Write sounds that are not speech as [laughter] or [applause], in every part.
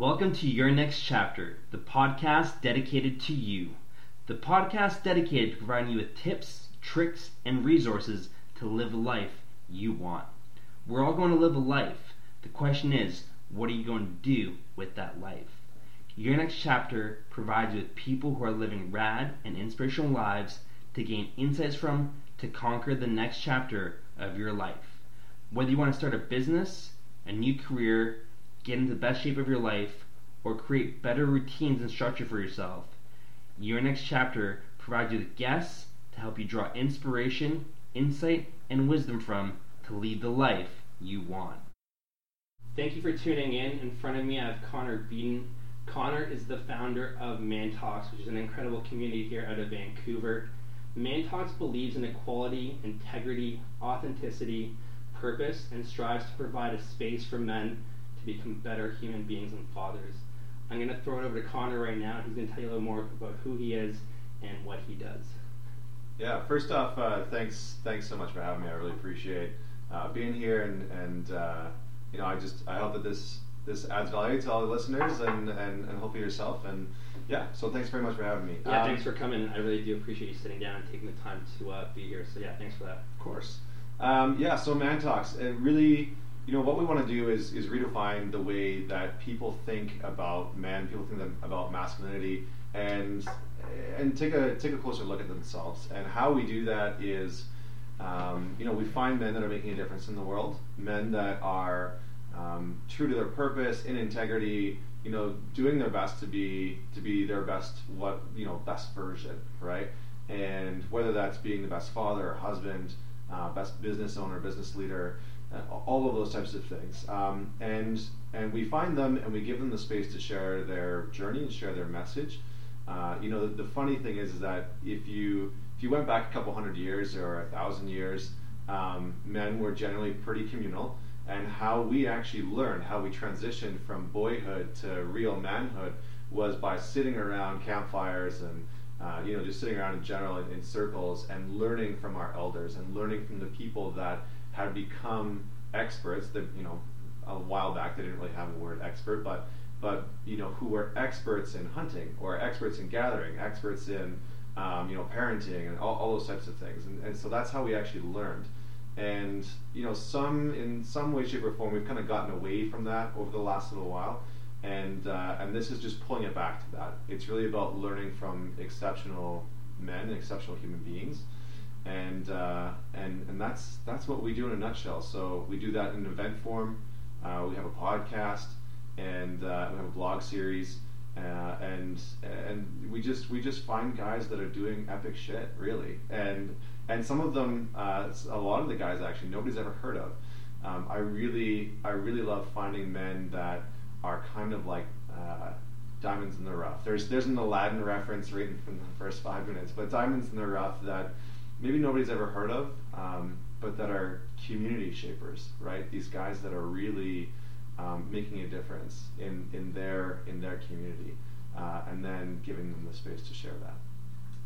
Welcome to Your Next Chapter, the podcast dedicated to you. The podcast dedicated to providing you with tips, tricks, and resources to live a life you want. We're all going to live a life. The question is, what are you going to do with that life? Your Next Chapter provides you with people who are living rad and inspirational lives to gain insights from to conquer the next chapter of your life. Whether you want to start a business, a new career, get into the best shape of your life, or create better routines and structure for yourself, your next chapter provides you with guests to help you draw inspiration, insight, and wisdom from to lead the life you want. Thank you for tuning in. In front of me, I have Connor Beaton. Connor is the founder of Man Talks, which is an incredible community here out of Vancouver. Man Talks believes in equality, integrity, authenticity, purpose, and strives to provide a space for men to become better human beings and fathers. I'm going to throw it over to Connor right now. He's going to tell you a little more about who he is and what he does. Yeah, first off, uh, thanks thanks so much for having me. I really appreciate uh, being here, and and uh, you know, I just I hope that this this adds value to all the listeners and, and, and hopefully yourself. And yeah, so thanks very much for having me. Yeah, um, thanks for coming. I really do appreciate you sitting down and taking the time to uh, be here. So yeah, thanks for that. Of course. Um, yeah, so Man Talks, it really you know what we want to do is is redefine the way that people think about men, people think about masculinity, and and take a take a closer look at themselves. And how we do that is, um, you know, we find men that are making a difference in the world, men that are um, true to their purpose, in integrity, you know, doing their best to be to be their best what you know best version, right? And whether that's being the best father or husband, uh, best business owner, business leader, all of those types of things. Um, and and we find them and we give them the space to share their journey and share their message. Uh, you know, the, the, funny thing is, is that if you if you went back a couple hundred years or a thousand years, um, men were generally pretty communal. And how we actually learned, how we transitioned from boyhood to real manhood, was by sitting around campfires and uh, you know just sitting around in general in, in circles and learning from our elders and learning from the people that had become experts that you know a while back they didn't really have a word expert but but you know who were experts in hunting or experts in gathering experts in um, you know parenting and all, all those types of things. And, and so that's how we actually learned. And you know some in some way shape or form we've kind of gotten away from that over the last little while. And uh, and this is just pulling it back to that. It's really about learning from exceptional men and exceptional human beings and uh, and and that's that's what we do in a nutshell. So we do that in event form. Uh, we have a podcast and uh, we have a blog series, uh, and and we just we just find guys that are doing epic shit, really, and and some of them, uh, a lot of the guys actually nobody's ever heard of. Um, I really I really love finding men that are kind of like uh, diamonds in the rough. There's there's an Aladdin reference written from the first five minutes, but diamonds in the rough that maybe nobody's ever heard of, um, but that are community shapers, right? These guys that are really um, making a difference in, in their in their community, uh, and then giving them the space to share that.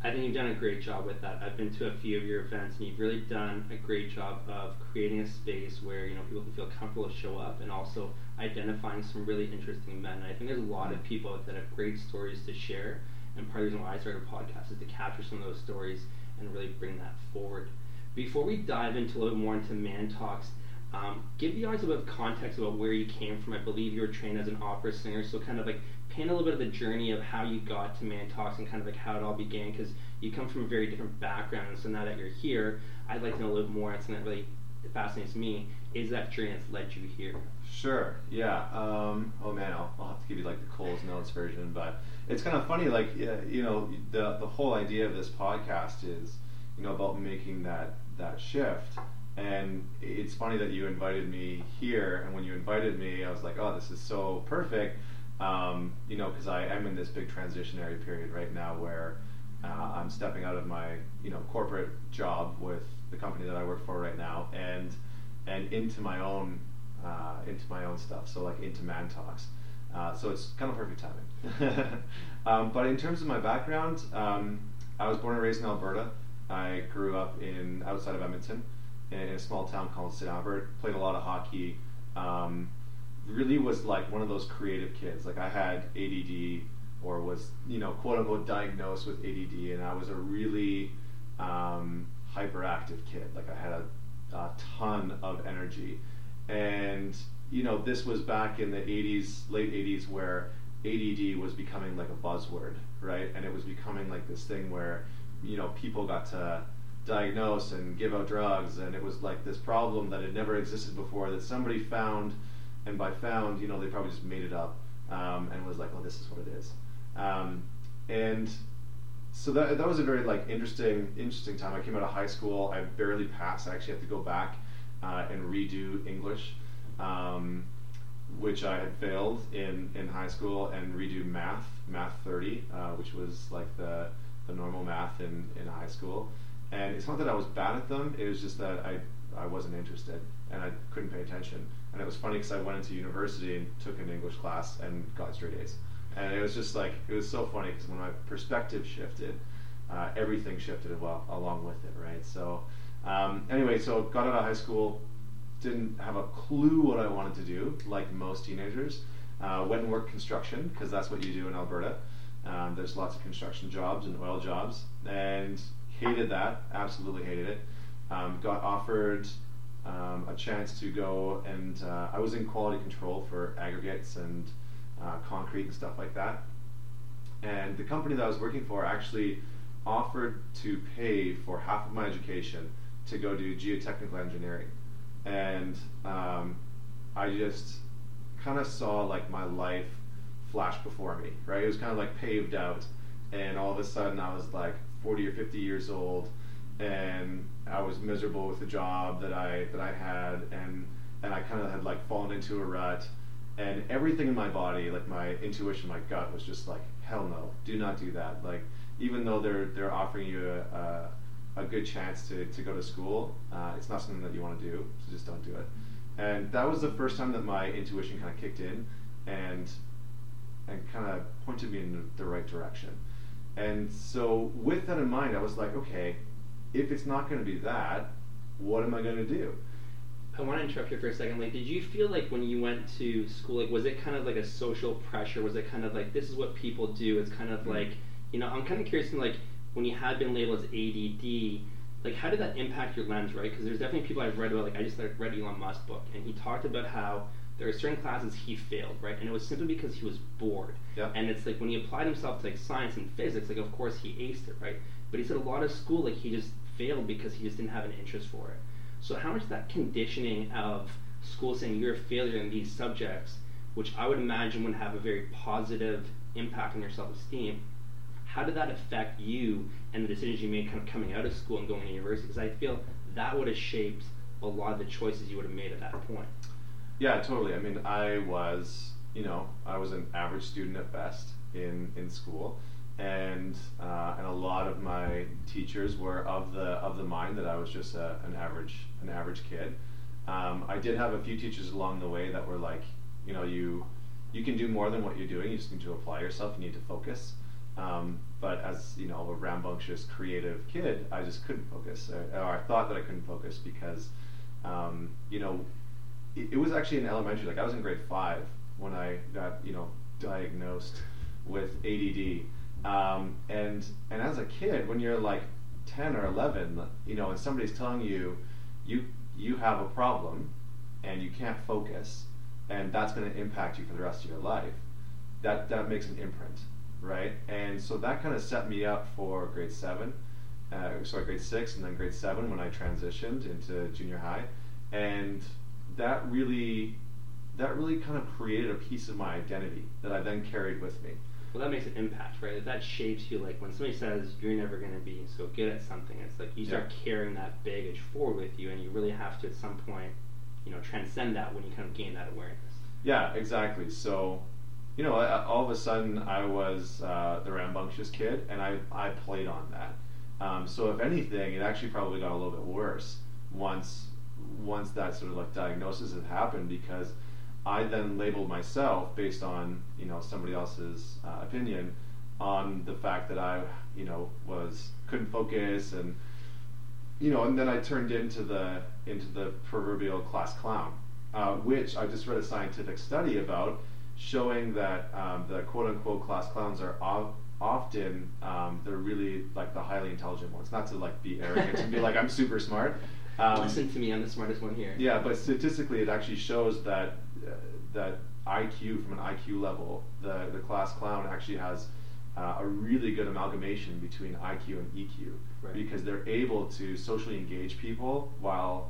I think you've done a great job with that. I've been to a few of your events, and you've really done a great job of creating a space where you know people can feel comfortable to show up, and also identifying some really interesting men. And I think there's a lot of people that have great stories to share, and part of the reason why I started a podcast is to capture some of those stories and really bring that forward. Before we dive into a little more into Man Talks, um, give the audience a bit of context about where you came from. I believe you were trained as an opera singer, so kind of like paint a little bit of the journey of how you got to Man Talks and kind of like how it all began, because you come from a very different background. So now that you're here, I'd like to know a little more. It's something that really fascinates me. Is that that's led you here? Sure. Yeah. Um, oh man, I'll, I'll, have to give you like the Coles Notes version, but it's kind of funny. Like you know, the the whole idea of this podcast is you know about making that that shift. And it's funny that you invited me here, and when you invited me, I was like, oh, this is so perfect. Um, you know, because I am in this big transitionary period right now where uh, I'm stepping out of my you know corporate job with the company that I work for right now, and and into my own uh, into my own stuff. So like into Man Talks. Uh, so it's kind of perfect timing. [laughs] um, but in terms of my background, um, I was born and raised in Alberta. I grew up in outside of Edmonton in a small town called St. Albert. Played a lot of hockey. Um, really was like one of those creative kids. Like I had ADD or was you know quote unquote diagnosed with ADD, and I was a really um, hyperactive kid. Like I had a, a ton of energy, and you know this was back in the 80s, late 80s, where ADD was becoming like a buzzword, right? And it was becoming like this thing where you know people got to diagnose and give out drugs, and it was like this problem that had never existed before that somebody found, and by found, you know, they probably just made it up um, and was like, oh, this is what it is, um, and so that that was a very like interesting interesting time. I came out of high school, I barely passed. I actually had to go back uh, and redo English. Um, which I had failed in, in high school, and redo math, math 30, uh, which was like the, the normal math in, in high school. And it's not that I was bad at them, it was just that I, I wasn't interested and I couldn't pay attention. And it was funny because I went into university and took an English class and got straight A's. And it was just like, it was so funny because when my perspective shifted, uh, everything shifted well along with it, right? So, um, anyway, so got out of high school, didn't have a clue what I wanted to do, like most teenagers. Uh, went and worked construction because that's what you do in Alberta. Um, there's lots of construction jobs and oil jobs, and hated that. Absolutely hated it. Um, got offered um, a chance to go and uh, I was in quality control for aggregates and uh, concrete and stuff like that. And the company that I was working for actually offered to pay for half of my education to go do geotechnical engineering and um, I just kind of saw like my life flash before me, right? It was kind of like paved out, and all of a sudden I was like 40 or 50 years old, and I was miserable with the job that I that I had, and and I kind of had like fallen into a rut, and everything in my body, like my intuition, my gut, was just like, hell no, do not do that. Like even though they're they're offering you a, a a good chance to, to go to school. Uh, it's not something that you want to do, so just don't do it. And that was the first time that my intuition kind of kicked in and and kind of pointed me in the right direction. And so with that in mind, I was like, okay, if it's not going to be that, what am I going to do? I want to interrupt you for a second. Like, did you feel like when you went to school, like, was it kind of like a social pressure? Was it kind of like this is what people do? It's kind of mm-hmm. like, you know, I'm kind of curious, like, when you had been labeled as ADD, like how did that impact your lens, right? Because there's definitely people I've read about. Like I just like, read Elon Musk's book, and he talked about how there are certain classes he failed, right? And it was simply because he was bored. Yeah. And it's like when he applied himself to like science and physics, like of course he aced it, right? But he said a lot of school, like he just failed because he just didn't have an interest for it. So how much that conditioning of school saying you're a failure in these subjects, which I would imagine would have a very positive impact on your self-esteem, how did that affect you and the decisions you made kind of coming out of school and going to university? Because I feel that would have shaped a lot of the choices you would have made at that point. Yeah, totally. I mean, I was, you know, I was an average student at best in in school, and uh, and a lot of my teachers were of the of the mind that I was just a, an average an average kid. Um, I did have a few teachers along the way that were like, you know, you you can do more than what you're doing. You just need to apply yourself. You need to focus. Um, but as you know, a rambunctious, creative kid, I just couldn't focus, or, I thought that I couldn't focus because, um, you know, it, it, was actually in elementary. Like I was in grade five when I got you know diagnosed with ADD, um, and and as a kid, when you're like ten or eleven, you know, and somebody's telling you, you you have a problem, and you can't focus, and that's going to impact you for the rest of your life. That that makes an imprint right? And so that kind of set me up for grade seven, uh, sorry, grade six, and then grade seven when I transitioned into junior high, and that really, that really kind of created a piece of my identity that I then carried with me. Well, that makes an impact, right? That shapes you. Like when somebody says you're never going to be so good at something, it's like you start yeah. carrying that baggage forward with you, and you really have to at some point, you know, transcend that when you kind of gain that awareness. Yeah, exactly. So you know, all of a sudden I was uh, the rambunctious kid, and I, I played on that. Um, so if anything, it actually probably got a little bit worse once once that sort of like diagnosis had happened because I then labeled myself based on you know somebody else's uh, opinion on the fact that I you know was couldn't focus and you know and then I turned into the into the proverbial class clown uh, which I just read a scientific study about showing that um, the quote unquote class clowns are of, often um, they're really like the highly intelligent ones. Not to like be arrogant and be like I'm super smart. [laughs] Um, Listen to me, I'm the smartest one here. yeah, but statistically, it actually shows that that IQ from an IQ level, the the class clown actually has uh, a really good amalgamation between IQ and EQ Right. because they're able to socially engage people while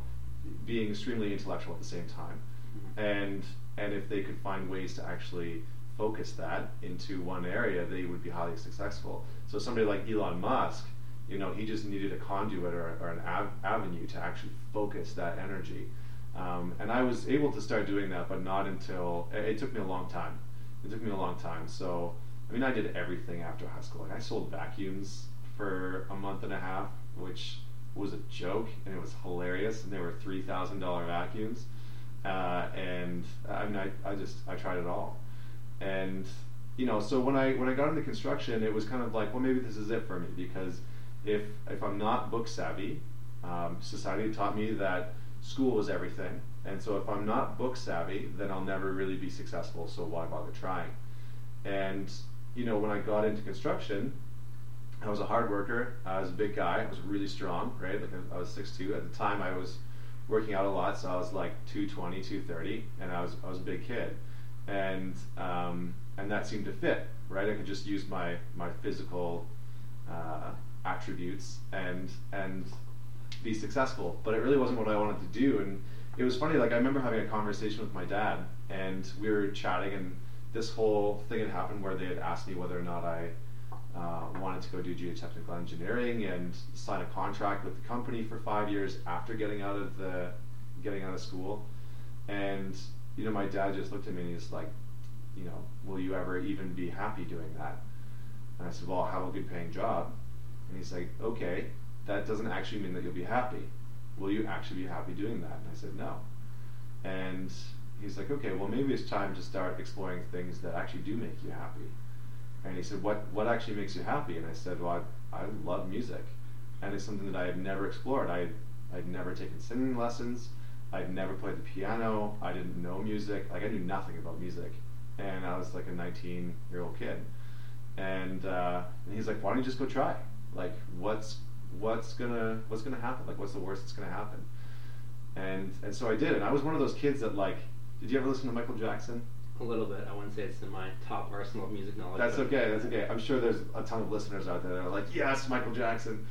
being extremely intellectual at the same time, Mhm. and and if they could find ways to actually focus that into one area, they would be highly successful. So somebody like Elon Musk, you know, he just needed a conduit or, or an av- avenue to actually focus that energy. Um, and I was able to start doing that, but not until it, it took me a long time. It took me a long time. So, I mean, I did everything after high school. Like, I sold vacuums for a month and a half, which was a joke, and it was hilarious. And they were three thousand dollar vacuums. Uh, and I mean, I, I just I tried it all, and you know, so when I when I got into construction, it was kind of like, well, maybe this is it for me because if if I'm not book savvy, um, society taught me that school was everything, and so if I'm not book savvy, then I'll never really be successful. So why bother trying? And you know, when I got into construction, I was a hard worker. I was a big guy. I was really strong, right? Like I, I was 6'2". At the time, I was working out a lot, so I was like 220, 230, and I was I was a big kid, and um, and that seemed to fit, right? I could just use my my physical uh, attributes and and be successful, but it really wasn't what I wanted to do. And it was funny. Like I remember having a conversation with my dad, and we were chatting, and this whole thing had happened where they had asked me whether or not I uh, wanted to go do geotechnical engineering and sign a contract with the company for five years after getting out of the getting out of school. And you know, my dad just looked at me and he's like, you know, will you ever even be happy doing that? And I said, well, I'll have a good paying job. And he's like, okay, that doesn't actually mean that you'll be happy. Will you actually be happy doing that? And I said, no. And he's like, okay, well, maybe it's time to start exploring things that actually do make you happy. And he said, what, what actually makes you happy? And I said, well, I, I love music. And it's something that I had never explored. I, I'd never taken singing lessons. I'd never played the piano. I didn't know music. Like, I knew nothing about music. And I was like a 19 year old kid. And, uh, and he's like, why don't you just go try? Like, what's, what's gonna, what's gonna happen? Like, what's the worst that's gonna happen? And, and so I did. And I was one of those kids that, like, did you ever listen to Michael Jackson? A little bit. I wouldn't say it's in my top arsenal of music knowledge. That's okay. That's okay. I'm sure there's a ton of listeners out there that are like, yes, Michael Jackson.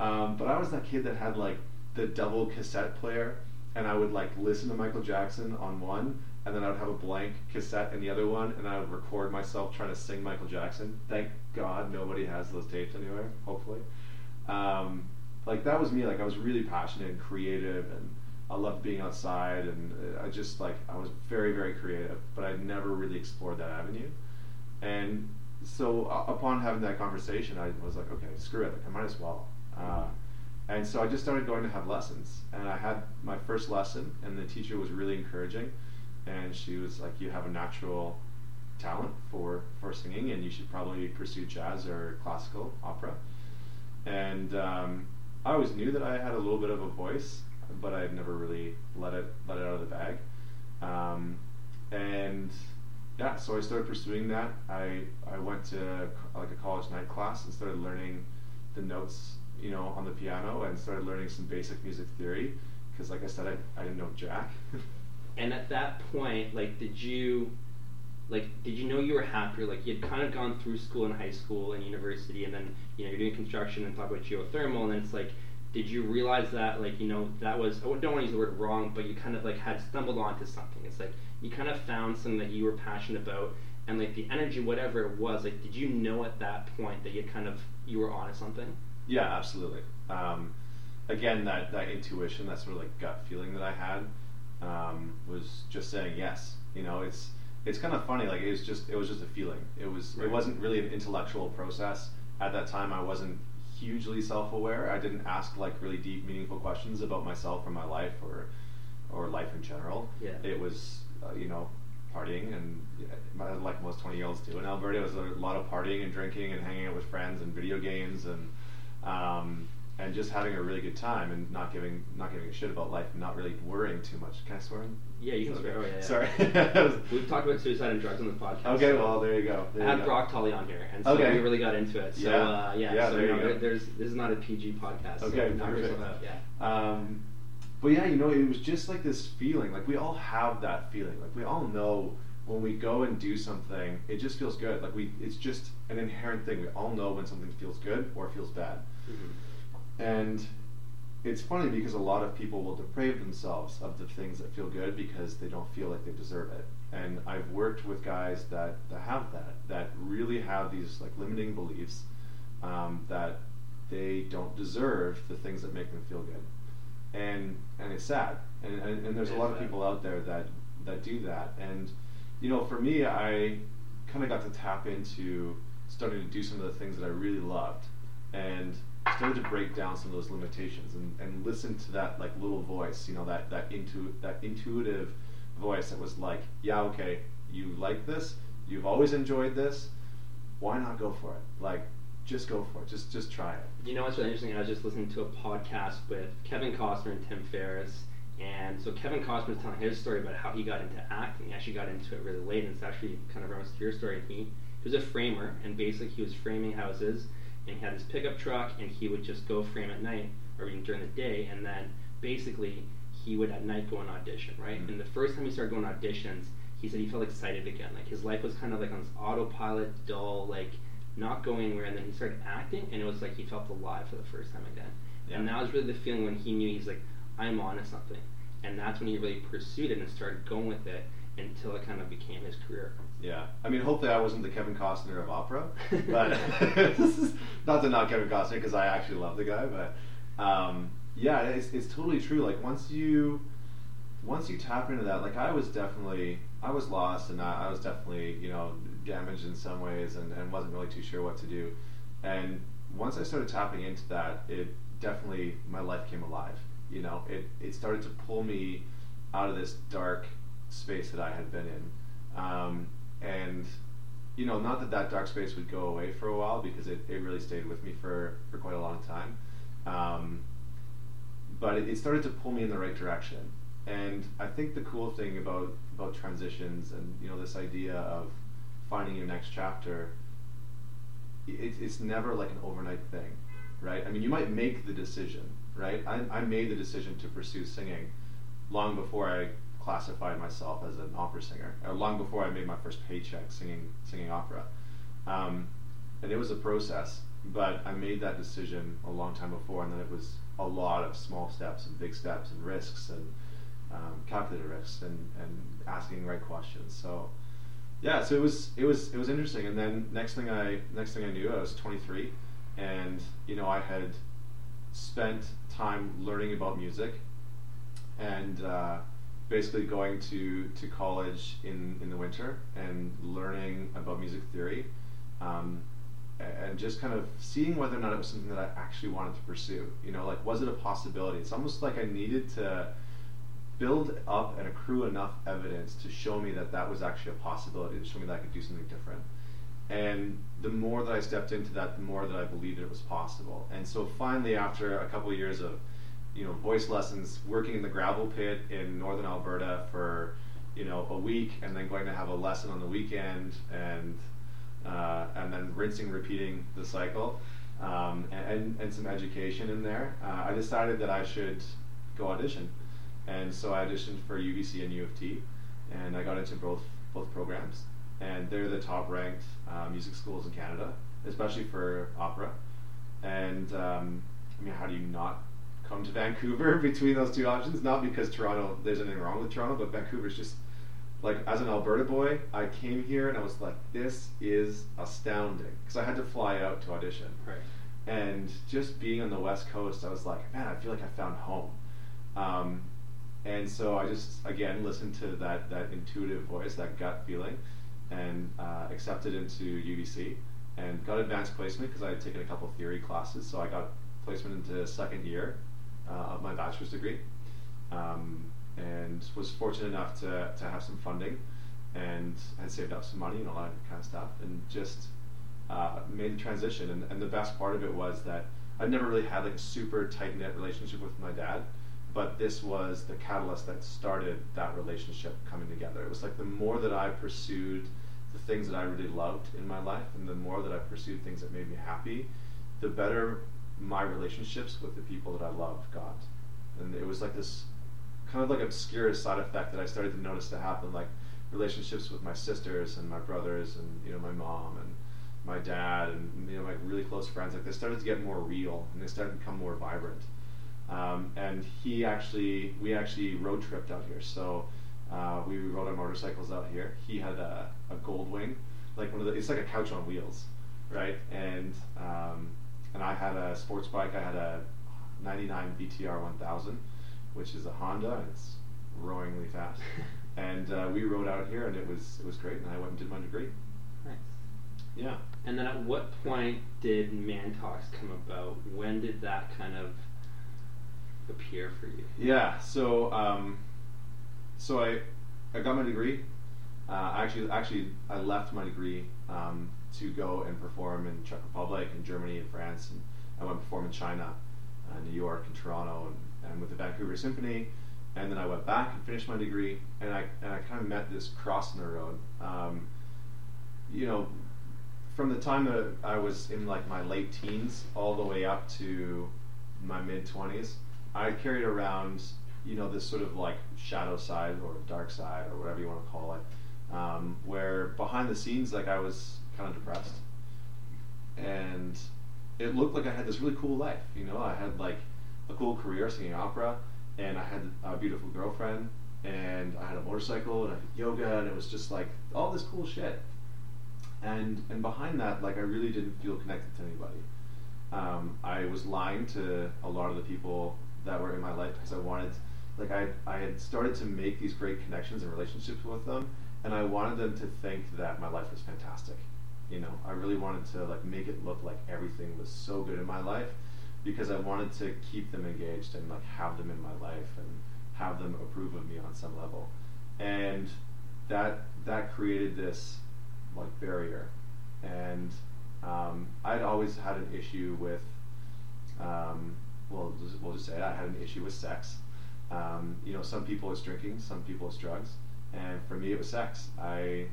Um, but I was that kid that had like the double cassette player, and I would like listen to Michael Jackson on one, and then I would have a blank cassette in the other one, and I would record myself trying to sing Michael Jackson. Thank God nobody has those tapes anywhere. Hopefully, um, like that was me. Like I was really passionate and creative, and I loved being outside, and uh, I just like I was very very creative, but I'd never really explored that avenue. And so uh, upon having that conversation, I was like, okay, screw it, like, I might as well. Uh, and so I just started going to have lessons, and I had my first lesson, and the teacher was really encouraging, and she was like, you have a natural talent for for singing, and you should probably pursue jazz or classical opera. And um, I always knew that I had a little bit of a voice, but I had never really let it let it out of the bag. Um, and yeah, so I started pursuing that. I I went to like a college night class and started learning the notes, you know, on the piano, and started learning some basic music theory. Because, like I said, I, I didn't know jack. [laughs] And at that point, like, did you, like, did you know you were happier? Like, you had kind of gone through school and high school and university, and then you know you're doing construction and talk about geothermal, and then it's like, did you realize that, like, you know, that was I don't want to use the word wrong, but you kind of like had stumbled onto something. It's like you kind of found something that you were passionate about, and like the energy, whatever it was, like, did you know at that point that you kind of you were onto something? Yeah, absolutely. Um, again, that, that intuition, that sort of like gut feeling that I had, um, was just saying yes. You know, it's it's kind of funny. Like it was just it was just a feeling. It was Right. it wasn't really an intellectual process at that time. I wasn't hugely self aware. I didn't ask like really deep, meaningful questions about myself or my life or or life in general. Yeah. It was uh, you know partying and like most 20 year olds do in Alberta, it was a lot of partying and drinking and hanging out with friends and video games and um, and just having a really good time and not giving not giving a shit about life and not really worrying too much. Can I swear? Yeah, you can swear. Oh, yeah, yeah. Sorry. [laughs] We've talked about suicide and drugs on the podcast. okay, so- well there you go. There I you had go. Brock Tully on here, and so Okay. we really got into it. So Yeah. uh, yeah, Yeah, so there you you know, go. there's this is not a PG podcast. Okay, knock perfect. out. Yeah. Um, but yeah, you know, it was just like this feeling. Like we all have that feeling. Like we all know when we go and do something, it just feels good. Like we, it's just an inherent thing. We all know when something feels good or feels bad. Mm-hmm. And it's funny because a lot of people will deprave themselves of the things that feel good because they don't feel like they deserve it. And I've worked with guys that, that have that, that really have these like limiting beliefs um, that they don't deserve the things that make them feel good. And and it's sad. And, and, and there's a lot of people out there that, that do that. And you know, for me, I kind of got to tap into starting to do some of the things that I really loved and started to break down some of those limitations and, and listen to that like little voice, you know, that that intu- that intuitive voice that was like, yeah, okay, you like this, you've always enjoyed this, why not go for it? Like, just go for it, just just try it. You know what's really interesting? I was just listening to a podcast with Kevin Costner and Tim Ferriss. And so Kevin Costner was telling his story about how he got into acting. He actually got into it really late, and it's actually kind of to your story. He, he was a framer, and basically he was framing houses, and he had his pickup truck, and he would just go frame at night, or even during the day, and then basically he would at night go on audition, right? Mhm. And the first time he started going auditions, he said he felt excited again. Like his life was kind of like on this autopilot, dull, like not going anywhere. And then he started acting, and it was like he felt alive for the first time again. Yeah. And that was really the feeling when he knew he's like, I'm on to something. And that's when he really pursued it and started going with it until it kind of became his career. Yeah, I mean, hopefully I wasn't the Kevin Costner of opera, [laughs] but [laughs] not to knock Kevin Costner because I actually love the guy, but um, yeah, it's, it's totally true. Like once you once you tap into that, like I was definitely I was lost and I, I was definitely you know damaged in some ways and, and wasn't really too sure what to do, and once I started tapping into that, it definitely my life came alive. You know, it it started to pull me out of this dark space that I had been in. Um, and you know, not that that dark space would go away for a while because it, it really stayed with me for, for quite a long time. Um, but it, it started to pull me in the right direction. And I think the cool thing about, about transitions and you know this idea of finding your next chapter, it, it's never like an overnight thing, right? I mean, you might make the decision, right? I, I made the decision to pursue singing long before I classified myself as an opera singer, or long before I made my first paycheck singing singing opera. Um, and it was a process, but I made that decision a long time before, and then it was a lot of small steps and big steps and risks and um, calculated risks and, and asking the right questions. So yeah, so it was it was it was interesting. And then next thing I next thing I knew, I was 23, and you know I had spent time learning about music and uh, basically going to, to college in, in the winter and learning about music theory um, and just kind of seeing whether or not it was something that I actually wanted to pursue. You know, like was it a possibility? It's almost like I needed to build up and accrue enough evidence to show me that that was actually a possibility, to show me that I could do something different. And the more that I stepped into that, the more that I believed it was possible. And so finally, after a couple of years of you know, voice lessons, working in the gravel pit in northern Alberta for, you know, a week, and then going to have a lesson on the weekend, and uh, and then rinsing, repeating the cycle, um, and and some education in there. Uh, I decided that I should go audition, and so I auditioned for UBC and U of T, and I got into both both programs, and they're the top ranked uh, music schools in Canada, especially for opera, and um, I mean, how do you not come to Vancouver [laughs] between those two options. Not because Toronto, there's anything wrong with Toronto, but Vancouver's just like as an Alberta boy, I came here and I was like, this is astounding because I had to fly out to audition. Right. And just being on the West Coast, I was like, man, I feel like I found home. Um, and so I just again listened to that that intuitive voice, that gut feeling, and uh, accepted into UBC and got advanced placement because I had taken a couple theory classes. So I got placement into second year uh, of my bachelor's degree, um, and was fortunate enough to, to have some funding, and had saved up some money and all that kind of stuff, and just uh, made the transition. And, and the best part of it was that I'd never really had like a super tight knit relationship with my dad, but this was the catalyst that started that relationship coming together. It was like the more that I pursued the things that I really loved in my life, and the more that I pursued things that made me happy, the better my relationships with the people that I loved got. And it was like this kind of like obscure side effect that I started to notice to happen, like relationships with my sisters and my brothers and you know my mom and my dad and you know my really close friends. Like they started to get more real and they started to become more vibrant. Um, and he actually, we actually road tripped out here. So uh, we rode our motorcycles out here. He had a, a Goldwing, like one of the, it's like a couch on wheels, right? And um, and I had a sports bike. I had a '99 VTR 1000, which is a Honda. And it's roaringly fast. [laughs] and uh, we rode out here, and it was it was great. And I went and did my degree. Nice. Yeah. And then at what point did Man Talks come about? When did that kind of appear for you? Yeah. So um, so I I got my degree. Uh, actually, actually, I left my degree um, to go and perform in Czech Republic, and Germany, and France, and I went to perform in China, uh, New York, and Toronto, and, and with the Vancouver Symphony. And then I went back and finished my degree, and I and I kind of met this cross in the road. Um, you know, from the time that I was in like my late teens all the way up to my mid twenties, I carried around you know this sort of like shadow side or dark side or whatever you want to call it, um, where behind the scenes like I was kind of depressed, and it looked like I had this really cool life. You know, I had like a cool career singing opera, and I had a beautiful girlfriend, and I had a motorcycle, and I did yoga, and it was just like all this cool shit. And and behind that, like I really didn't feel connected to anybody. Um, I was lying to a lot of the people that were in my life because I wanted, like I I had started to make these great connections and relationships with them, and I wanted them to think that my life was fantastic. You know, I really wanted to like make it look like everything was so good in my life because I wanted to keep them engaged and like have them in my life and have them approve of me on some level. And that that created this like barrier. And um, I'd always had an issue with um, well we'll just say I had an issue with sex. Um, you know, some people it's drinking, some people it's drugs, and for me it was sex. I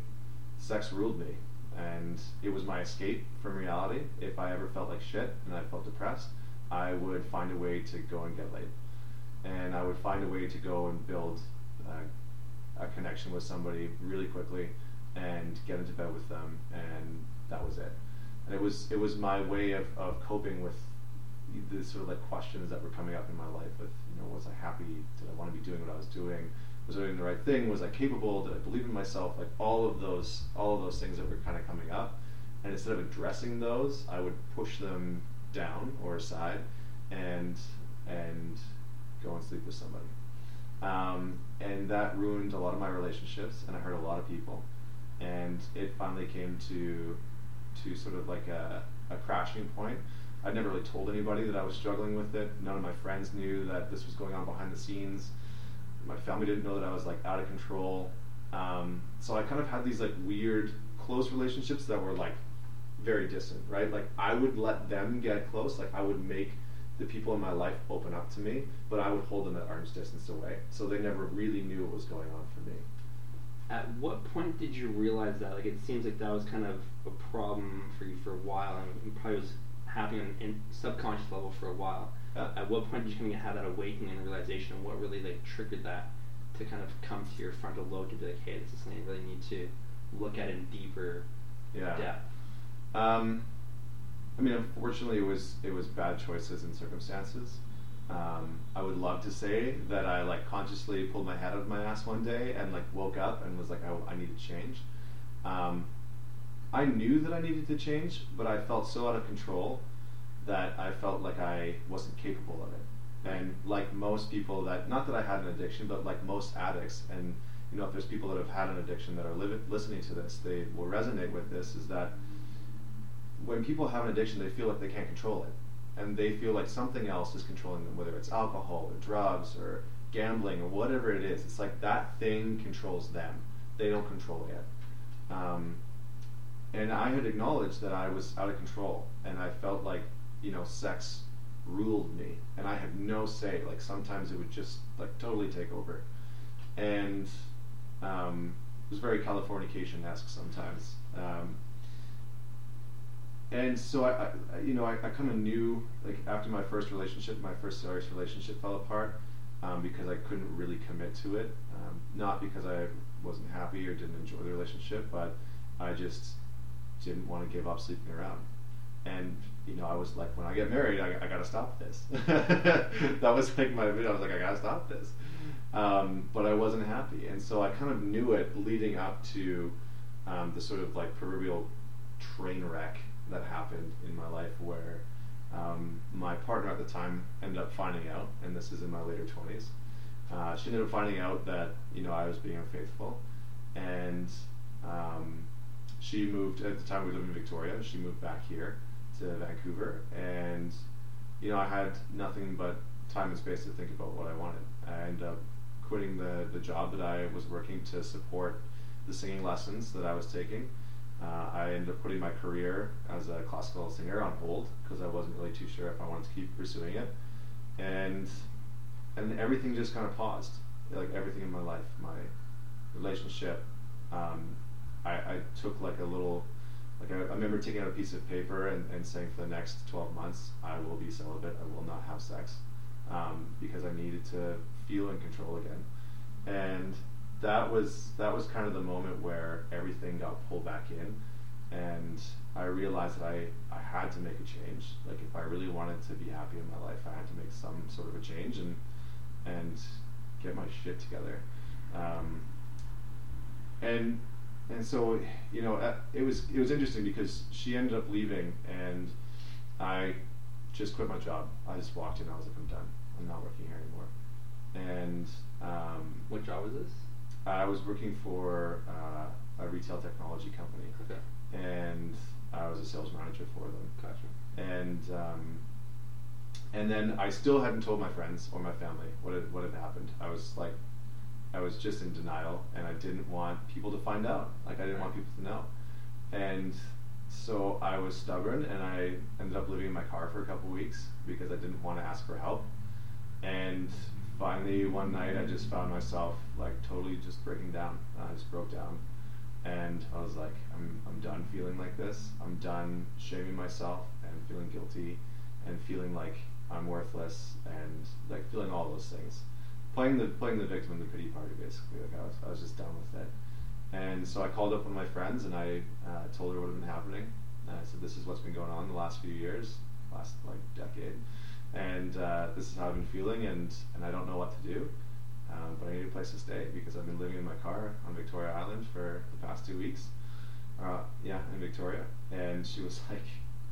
sex ruled me, and it was my escape from reality. If I ever felt like shit and I felt depressed, I would find a way to go and get laid, and I would find a way to go and build a, a connection with somebody really quickly, and get into bed with them, and that was it. And it was it was my way of, of coping with the sort of like questions that were coming up in my life with you know was I happy did I want to be doing what I was doing was I doing the right thing? Was I capable? Did I believe in myself? Like all of those all of those things that were kind of coming up. And instead of addressing those I would push them down or aside and and go and sleep with somebody. Um, and that ruined a lot of my relationships and I hurt a lot of people. And it finally came to to sort of like a, a crashing point. I'd never really told anybody that I was struggling with it. None of my friends knew that this was going on behind the scenes. My family didn't know that I was like out of control. Um, so I kind of had these like weird close relationships that were like very distant, right? Like I would let them get close. Like I would make the people in my life open up to me, but I would hold them at arm's distance away. So they never really knew what was going on for me. At what point did you realize that? Like it seems like that was kind of a problem for you for a while, and probably was happening in subconscious level for a while. Yeah. At what point did you kind of have that awakening and realization, and what really like triggered that to kind of come to your frontal lobe to be like, hey, this is something I really need to look at in deeper Yeah. depth. Um, I mean, unfortunately, it was it was bad choices and circumstances. Um, I would love to say that I like consciously pulled my head out of my ass one day and like woke up and was like, I, I need to change. Um, I knew that I needed to change, but I felt so out of control that I felt like I wasn't capable of it. And like most people that, not that I had an addiction, but like most addicts, and you know, if there's people that have had an addiction that are li- listening to this, they will resonate with this. Is that when people have an addiction, they feel like they can't control it, and they feel like something else is controlling them, whether it's alcohol or drugs or gambling or whatever it is. It's like that thing controls them. They don't control it. Um, and I had acknowledged that I was out of control, and I felt like you know sex ruled me, and I had no say. Like sometimes it would just like totally take over, and um, it was very Californication esque sometimes. Um, and so I, I you know, I, I kind of knew like after my first relationship, my first serious relationship fell apart um, because I couldn't really commit to it. Um, not because I wasn't happy or didn't enjoy the relationship, but I just didn't want to give up sleeping around. And you know, I was like, when I get married, I, I gotta stop this. [laughs] that was like my video. I was like, I gotta stop this. Um, but I wasn't happy, and so I kind of knew it leading up to um, the sort of like proverbial train wreck that happened in my life, where um, my partner at the time ended up finding out, and this is in my later twenties. Uh, she ended up finding out that you know I was being unfaithful, and um, she moved at the time we lived in Victoria. She moved back here to Vancouver, and you know I had nothing but time and space to think about what I wanted. I ended up quitting the the job that I was working to support the singing lessons that I was taking. Uh, I ended up putting my career as a classical singer on hold because I wasn't really too sure if I wanted to keep pursuing it, and and everything just kind of paused. Like everything in my life, my relationship. Um, I, I took like a little like I, I, remember taking out a piece of paper and, and saying for the next 12 months I will be celibate. I will not have sex um, because I needed to feel in control again. And that was that was kind of the moment where everything got pulled back in and I realized that I, I had to make a change. Like if I really wanted to be happy in my life I had to make some sort of a change and and get my shit together. Um, and and so you know uh, it was it was interesting because she ended up leaving and I just quit my job. I just walked in. I was like, I'm done. I'm not working here anymore. And um, what job was this? I was working for uh, a retail technology company. Okay. And I was a sales manager for them. Gotcha. And um, and then I still hadn't told my friends or my family what had what had happened. I was like I was just in denial and I didn't want people to find out. Like I didn't want people to know. And so I was stubborn and I ended up living in my car for a couple weeks because I didn't want to ask for help. And finally one night I just found myself like totally just breaking down. I just broke down. And I was like, I'm, I'm done feeling like this. I'm done shaming myself and feeling guilty and feeling like I'm worthless and like feeling all those things playing the playing the victim in the pity party basically. Like I was, I was just done with it. And so I called up one of my friends and I uh, told her what had been happening. And I said, "This is what's been going on the last few years, last like decade, and uh, this is how I've been feeling, and and I don't know what to do." Um, but I need a place to stay because I've been living in my car on Victoria Island for the past two weeks. Uh, yeah, in Victoria. And she was [laughs] like,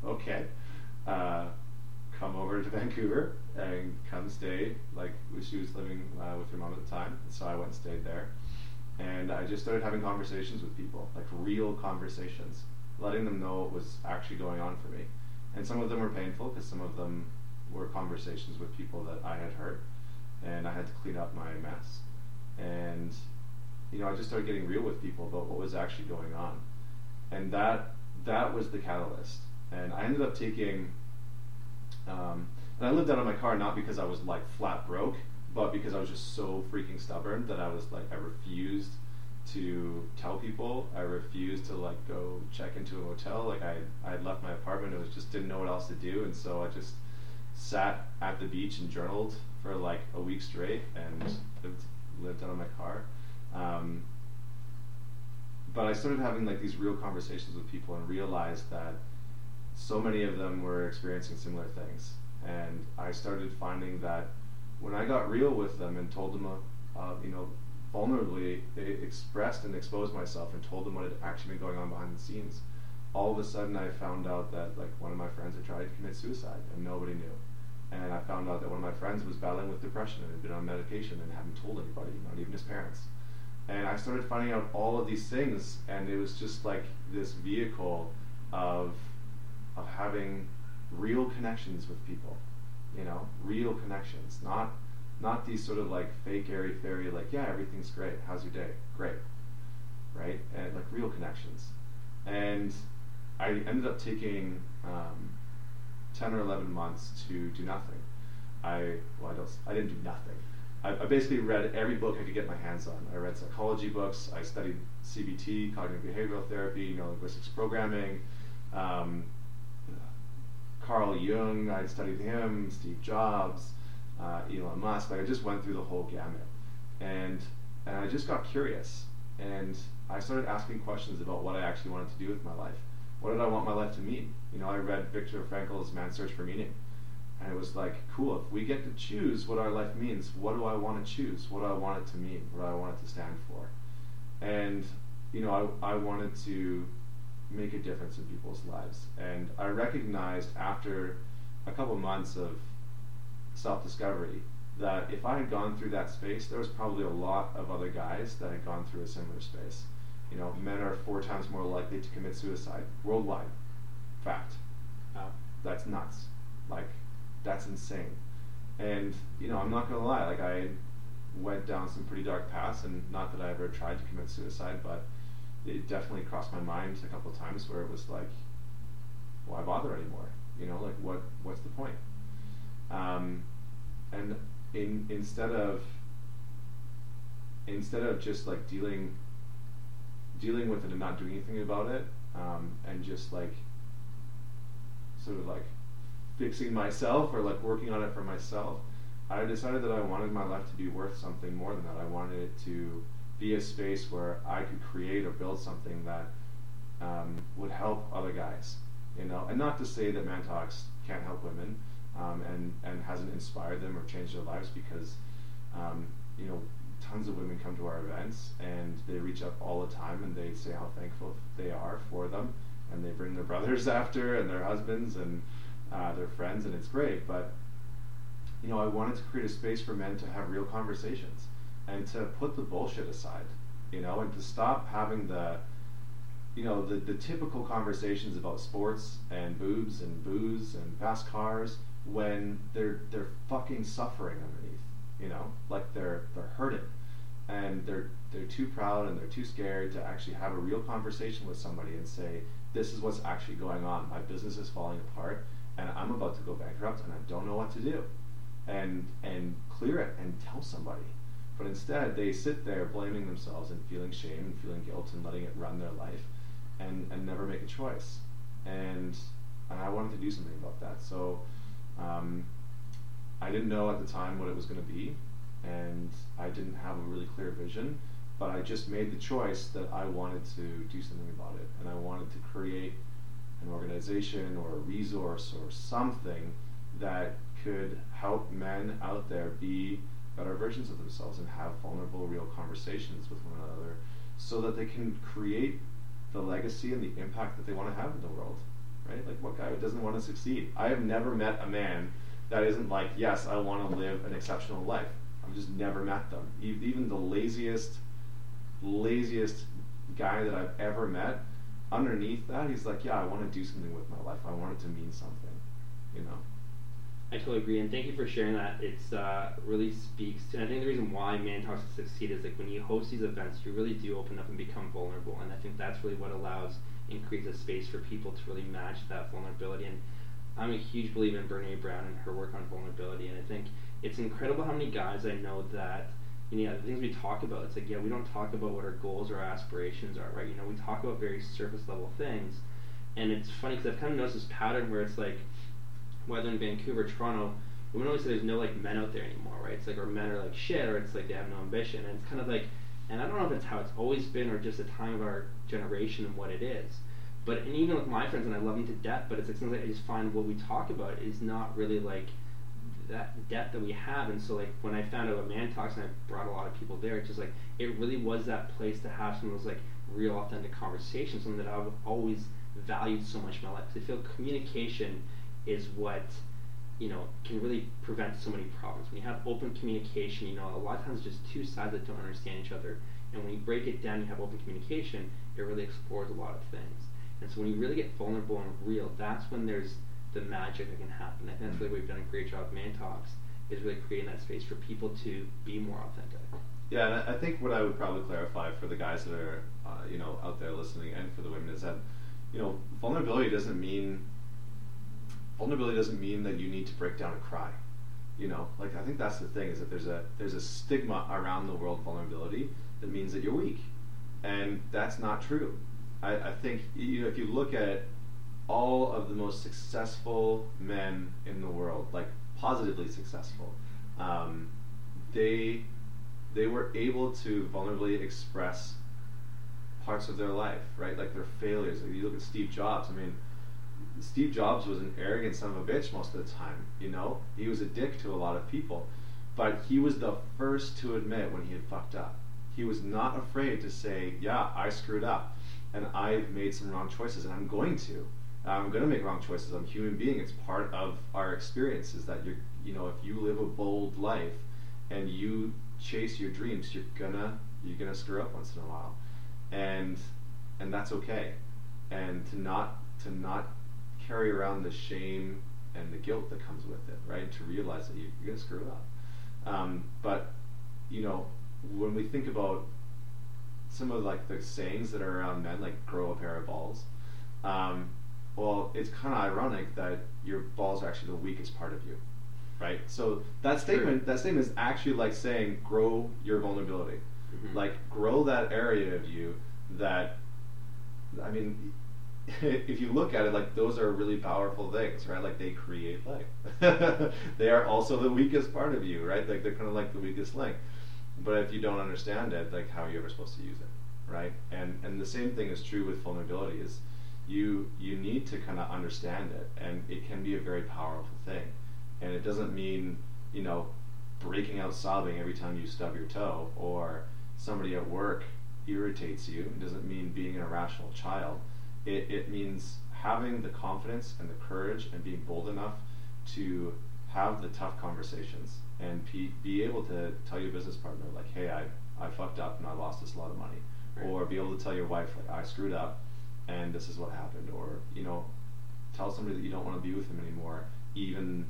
okay. Come over to [laughs] Vancouver and come stay. Like she was living uh, with her mom at the time, so I went and stayed there. And I just started having conversations with people, like real conversations, letting them know what was actually going on for me. And some of them were painful because some of them were conversations with people that I had hurt, and I had to clean up my mess. And you know, I just started getting real with people about what was actually going on, and that that was the catalyst. And I ended up taking um, and I lived out of my car not because I was like flat broke, but because I was just so freaking stubborn that I was like I refused to tell people. I refused to like go check into a hotel. Like I I had left my apartment. It was just didn't know what else to do, and so I just sat at the beach and journaled for like a week straight and lived lived out of my car. Um, but I started having like these real conversations with people and realized that so many of them were experiencing similar things. And I started finding that when I got real with them and told them, uh, uh, you know, vulnerably they expressed and exposed myself and told them what had actually been going on behind the scenes, all of a sudden I found out that like one of my friends had tried to commit suicide and nobody knew. And I found out that one of my friends was battling with depression and had been on medication and hadn't told anybody, not even his parents. And I started finding out all of these things, and it was just like this vehicle of of having real connections with people, you know, real connections, not not these sort of like fake airy fairy like yeah everything's great how's your day great right and like real connections and I ended up taking um, ten or eleven months to do nothing. I well, I don't. I didn't do nothing. I, I basically read every book I could get my hands on. I read psychology books. I studied CBT, cognitive behavioral therapy, neurolinguistics programming. Um, Carl Jung, I studied him. Steve Jobs, uh, Elon Musk. Like I just went through the whole gamut, and and I just got curious, and I started asking questions about what I actually wanted to do with my life. What did I want my life to mean? You know, I read Viktor Frankl's Man's Search for Meaning and it was like, cool, if we get to choose what our life means, what do I want to choose? What do I want it to mean? What do I want it to stand for? And, you know, I, I wanted to make a difference in people's lives. And I recognized after a couple months of self discovery that if I had gone through that space, there was probably a lot of other guys that had gone through a similar space. You know, men are four times more likely to commit suicide worldwide. Fact. Wow. That's nuts. Like, that's insane. And you know, I'm not gonna lie, like I went down some pretty dark paths, and not that I ever tried to commit suicide, but it definitely crossed my mind a couple of times where it was like, why bother anymore? You know, like what what's the point? Um, and in instead of instead of just like dealing dealing with it and not doing anything about it, um, and just like sort of like fixing myself or like working on it for myself, I decided that I wanted my life to be worth something more than that. I wanted it to be a space where I could create or build something that um, would help other guys, you know. And not to say that Man Talks can't help women um, and and hasn't inspired them or changed their lives because, um, you know, tons of women come to our events and they reach up all the time and they say how thankful they are for them and they bring their brothers [laughs] after and their husbands and uh, their friends, and it's great. But you know, I wanted to create a space for men to have real conversations and to put the bullshit aside, you know, and to stop having the you know the, the typical conversations about sports and boobs and booze and fast cars when they're they're fucking suffering underneath you know like they're they're hurting and they're they're too proud and they're too scared to actually have a real conversation with somebody and say this is what's actually going on my business is falling apart and I'm about to go bankrupt and I don't know what to do. And and clear it and tell somebody. But instead they sit there blaming themselves and feeling shame and feeling guilt and letting it run their life and, and never make a choice. And, I wanted to do something about that. So um, I didn't know at the time what it was going to be, and I didn't have a really clear vision, but I just made the choice that I wanted to do something about it, and I wanted to create an organization or a resource or something that could help men out there be better versions of themselves and have vulnerable, real conversations with one another so that they can create the legacy and the impact that they want to have in the world. Right? Like, what guy doesn't want to succeed? I have never met a man that isn't like, yes, I want to live an exceptional life. I've just never met them. Even the laziest, laziest guy that I've ever met underneath that, he's like, yeah, I want to do something with my life. I want it to mean something, you know. I totally agree, and thank you for sharing that. It's uh, really speaks to. I think the reason why Man Talks to succeed is like when you host these events, you really do open up and become vulnerable, and I think that's really what allows and creates a space for people to really match that vulnerability. And I'm a huge believer in Brene Brown and her work on vulnerability, and I think it's incredible how many guys I know that you know, the things we talk about, it's like, yeah, we don't talk about what our goals or our aspirations are, right? You know, we talk about very surface level things. And it's funny because I've kind of noticed this pattern where it's like, whether in Vancouver, Toronto, women always say there's no like men out there anymore, right? It's like, or men are like shit, or it's like they have no ambition. And it's kind of like, and I don't know if it's how it's always been or just a time of our generation and what it is. But and even with my friends, and I love them to death, but it's like something I just find what we talk about is not really like that depth that we have. And so like when I found out about Man Talks and I brought a lot of people there, it's just like it really was that place to have some of those like real authentic conversations, something that I've always valued so much in my life. I feel communication is what you know can really prevent so many problems. When you have open communication, you know a lot of times just two sides that don't understand each other. And when you break it down, you have open communication. It really explores a lot of things. And so when you really get vulnerable and real, that's when there's the magic that can happen. I think that's really we've done a great job of Man Talks is really creating that space for people to be more authentic. Yeah, and I think what I would probably clarify for the guys that are, uh, you know, out there listening, and for the women is that, you know, vulnerability doesn't mean vulnerability doesn't mean that you need to break down and cry. You know, like I think that's the thing is that there's a there's a stigma around the world vulnerability that means that you're weak, and that's not true. I, I think you know if you look at all of the most successful men in the world, like positively successful, um, they they were able to vulnerably express parts of their life, right? Like their failures. Like you look at Steve Jobs. I mean, Steve Jobs was an arrogant son of a bitch most of the time. You know, he was a dick to a lot of people, but he was the first to admit when he had fucked up. He was not afraid to say, "Yeah, I screwed up, and I've made some wrong choices, and I'm going to. I'm going to make wrong choices. I'm a human being. It's part of our experience. Is that you're, you know, if you live a bold life, and you chase your dreams, you're gonna you're gonna screw up once in a while, and and that's okay, and to not to not carry around the shame and the guilt that comes with it, right? To realize that you, are going to screw up. Um, but, you know, when we think about some of like the sayings that are around men, like grow a pair of balls, um, well, it's kind of ironic that your balls are actually the weakest part of you, right? So that statement, that statement is actually like saying grow your vulnerability, mm-hmm. like grow that area of you that, I mean, [laughs] if you look at it, like those are really powerful things, right? Like they create life. [laughs] they are also the weakest part of you, right? Like they're kind of like the weakest link. But if you don't understand it, like how are you ever supposed to use it, right? And and the same thing is true with vulnerability. Is you you need to kind of understand it, and it can be a very powerful thing. And it doesn't mean you know breaking out sobbing every time you stub your toe, or somebody at work irritates you. It doesn't mean being an irrational child it, it means having the confidence and the courage and being bold enough to have the tough conversations and be, be able to tell your business partner like hey I, I fucked up and I lost this lot of money. Right. or be able to tell your wife like I screwed up and this is what happened. Or you know tell somebody that you don't want to be with them anymore even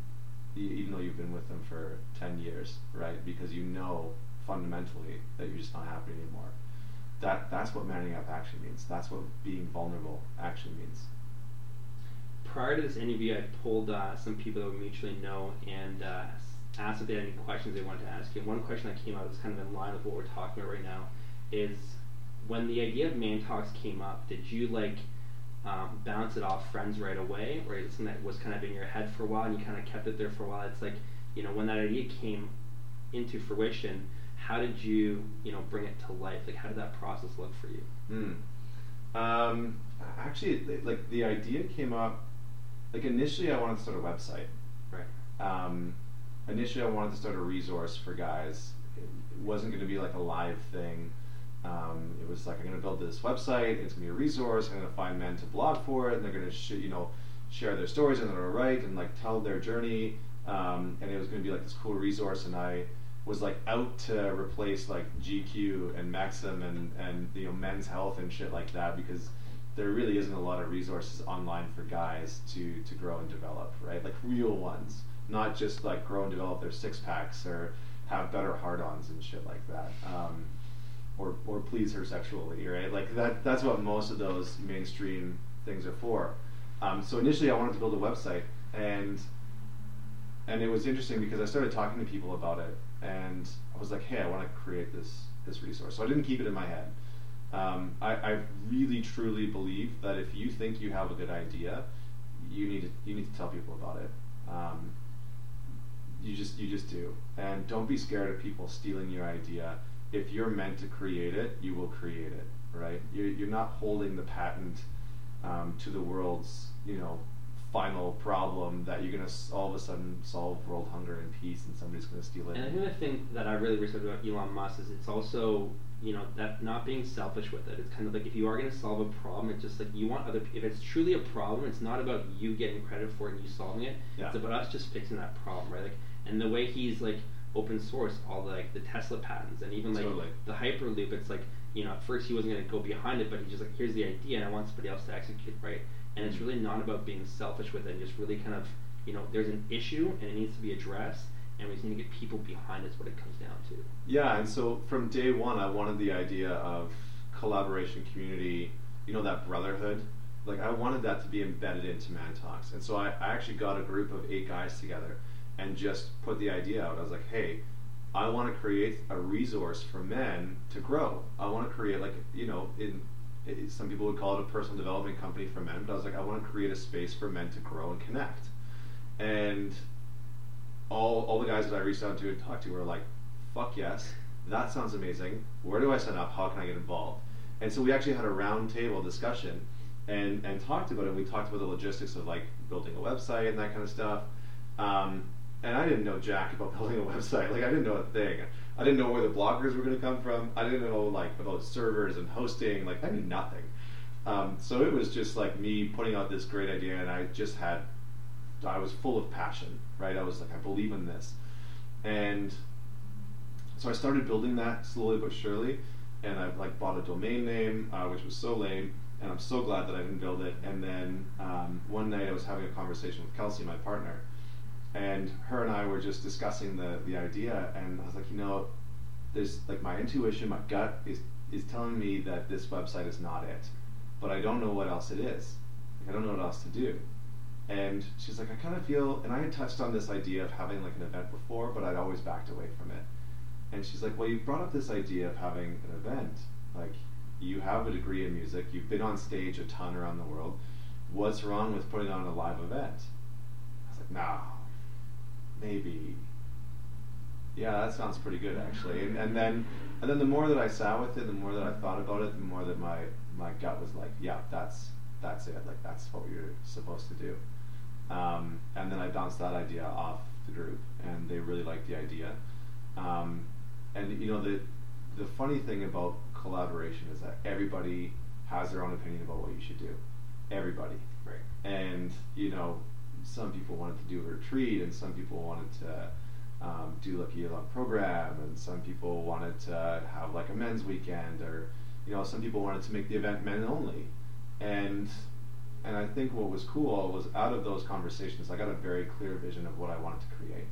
even though you've been with them for 10 years right? Because you know fundamentally that you're just not happy anymore that that's what manning up actually means. That's what being vulnerable actually means. Prior to this interview, I pulled uh, some people that we mutually know and uh, asked if they had any questions they wanted to ask you. One question that came out was kind of in line with what we're talking about right now is when the idea of man talks came up, did you like um, bounce it off friends right away, or is it something that was kind of in your head for a while and you kind of kept it there for a while? It's like you know when that idea came into fruition how did you you know bring it to life? Like how did that process look for you? Mm. Um, actually, like the idea came up. Like initially, I wanted to start a website. Right. Um, initially, I wanted to start a resource for guys. It wasn't going to be like a live thing. Um, it was like I'm going to build this website. It's going to be a resource. I'm going to find men to blog for it, and they're going to sh- you know share their stories and they're going to write and like tell their journey. Um, and it was going to be like this cool resource. And I was like out to replace like GQ and Maxim and and you know Men's Health and shit like that because there really isn't a lot of resources online for guys to to grow and develop, right? Like real ones, not just like grow and develop their six packs or have better hard-ons and shit like that. Um, or, or please her sexually, right? Like that. That's what most of those mainstream things are for. Um, so initially, I wanted to build a website, and and it was interesting because I started talking to people about it, and I was like, hey, I want to create this this resource. So I didn't keep it in my head. Um, I, I really truly believe that if you think you have a good idea, you need to you need to tell people about it. Um, you just you just do, and don't be scared of people stealing your idea. If you're meant to create it, you will create it. Right? You're, you're not holding the patent um, to the world's you know final problem that you're gonna all of a sudden solve world hunger and peace, and somebody's gonna steal it. And I think the thing that I really respect about Elon Musk is it's also you know that not being selfish with it. It's kind of like if you are gonna solve a problem, it's just like you want other. If it's truly a problem, it's not about you getting credit for it and you solving it. Yeah. It's about us just fixing that problem, right? Like, and the way he's like open source all the like the Tesla patents and even like totally. the Hyperloop. It's like you know at first he wasn't gonna go behind it, but he's just like here's the idea, and I want somebody else to execute right and it's really not about being selfish with it just really kind of you know there's an issue and it needs to be addressed and we just need to get people behind us what it comes down to yeah and so from day one i wanted the idea of collaboration community you know that brotherhood like I wanted that to be embedded into Man Talks, and so I, I actually got a group of eight guys together and just put the idea out. I was like, hey, I want to create a resource for men to grow. I want to create like you know in some people would call it a personal development company for men, but I was like, I want to create a space for men to grow and connect. And all all the guys that I reached out to and talked to were like, fuck yes, that sounds amazing. Where do I sign up? How can I get involved? And so we actually had a round table discussion and and talked about it. We talked about the logistics of like building a website and that kind of stuff. Um, and I didn't know jack about [laughs] building a website. Like I didn't know a thing. I didn't know where the bloggers were going to come from. I didn't know like about servers and hosting. Like I knew nothing. Um, so it was just like me putting out this great idea, and I just had, I was full of passion, right? I was like, I believe in this, and so I started building that slowly but surely, and I like bought a domain name, uh, which was so lame, and I'm so glad that I didn't build it. And then um, one night I was having a conversation with Kelsey, my partner, and her and I were just discussing the the idea, and I was like, you know, there's like my intuition, my gut is is telling me that this website is not it, but I don't know what else it is. Like, I don't know what else to do. And she's like, I kind of feel, and I had touched on this idea of having like an event before, but I'd always backed away from it. And she's like, Well, you brought up this idea of having an event. Like, you have a degree in music, you've been on stage a ton around the world. What's wrong with putting on a live event? I was like, Nah, maybe. Yeah, that sounds pretty good actually. And, and then, and then the more that I sat with it, the more that I thought about it, the more that my my gut was like, yeah, that's that's it. Like that's what you're supposed to do. Um, and then I bounced that idea off the group, and they really liked the idea. Um, and you know the the funny thing about collaboration is that everybody has their own opinion about what you should do. Everybody. Right. And you know, some people wanted to do a retreat, and some people wanted to um, do like a year-long program, and some people wanted to have like a men's weekend, or you know, some people wanted to make the event men only. And and I think what was cool was out of those conversations, I got a very clear vision of what I wanted to create,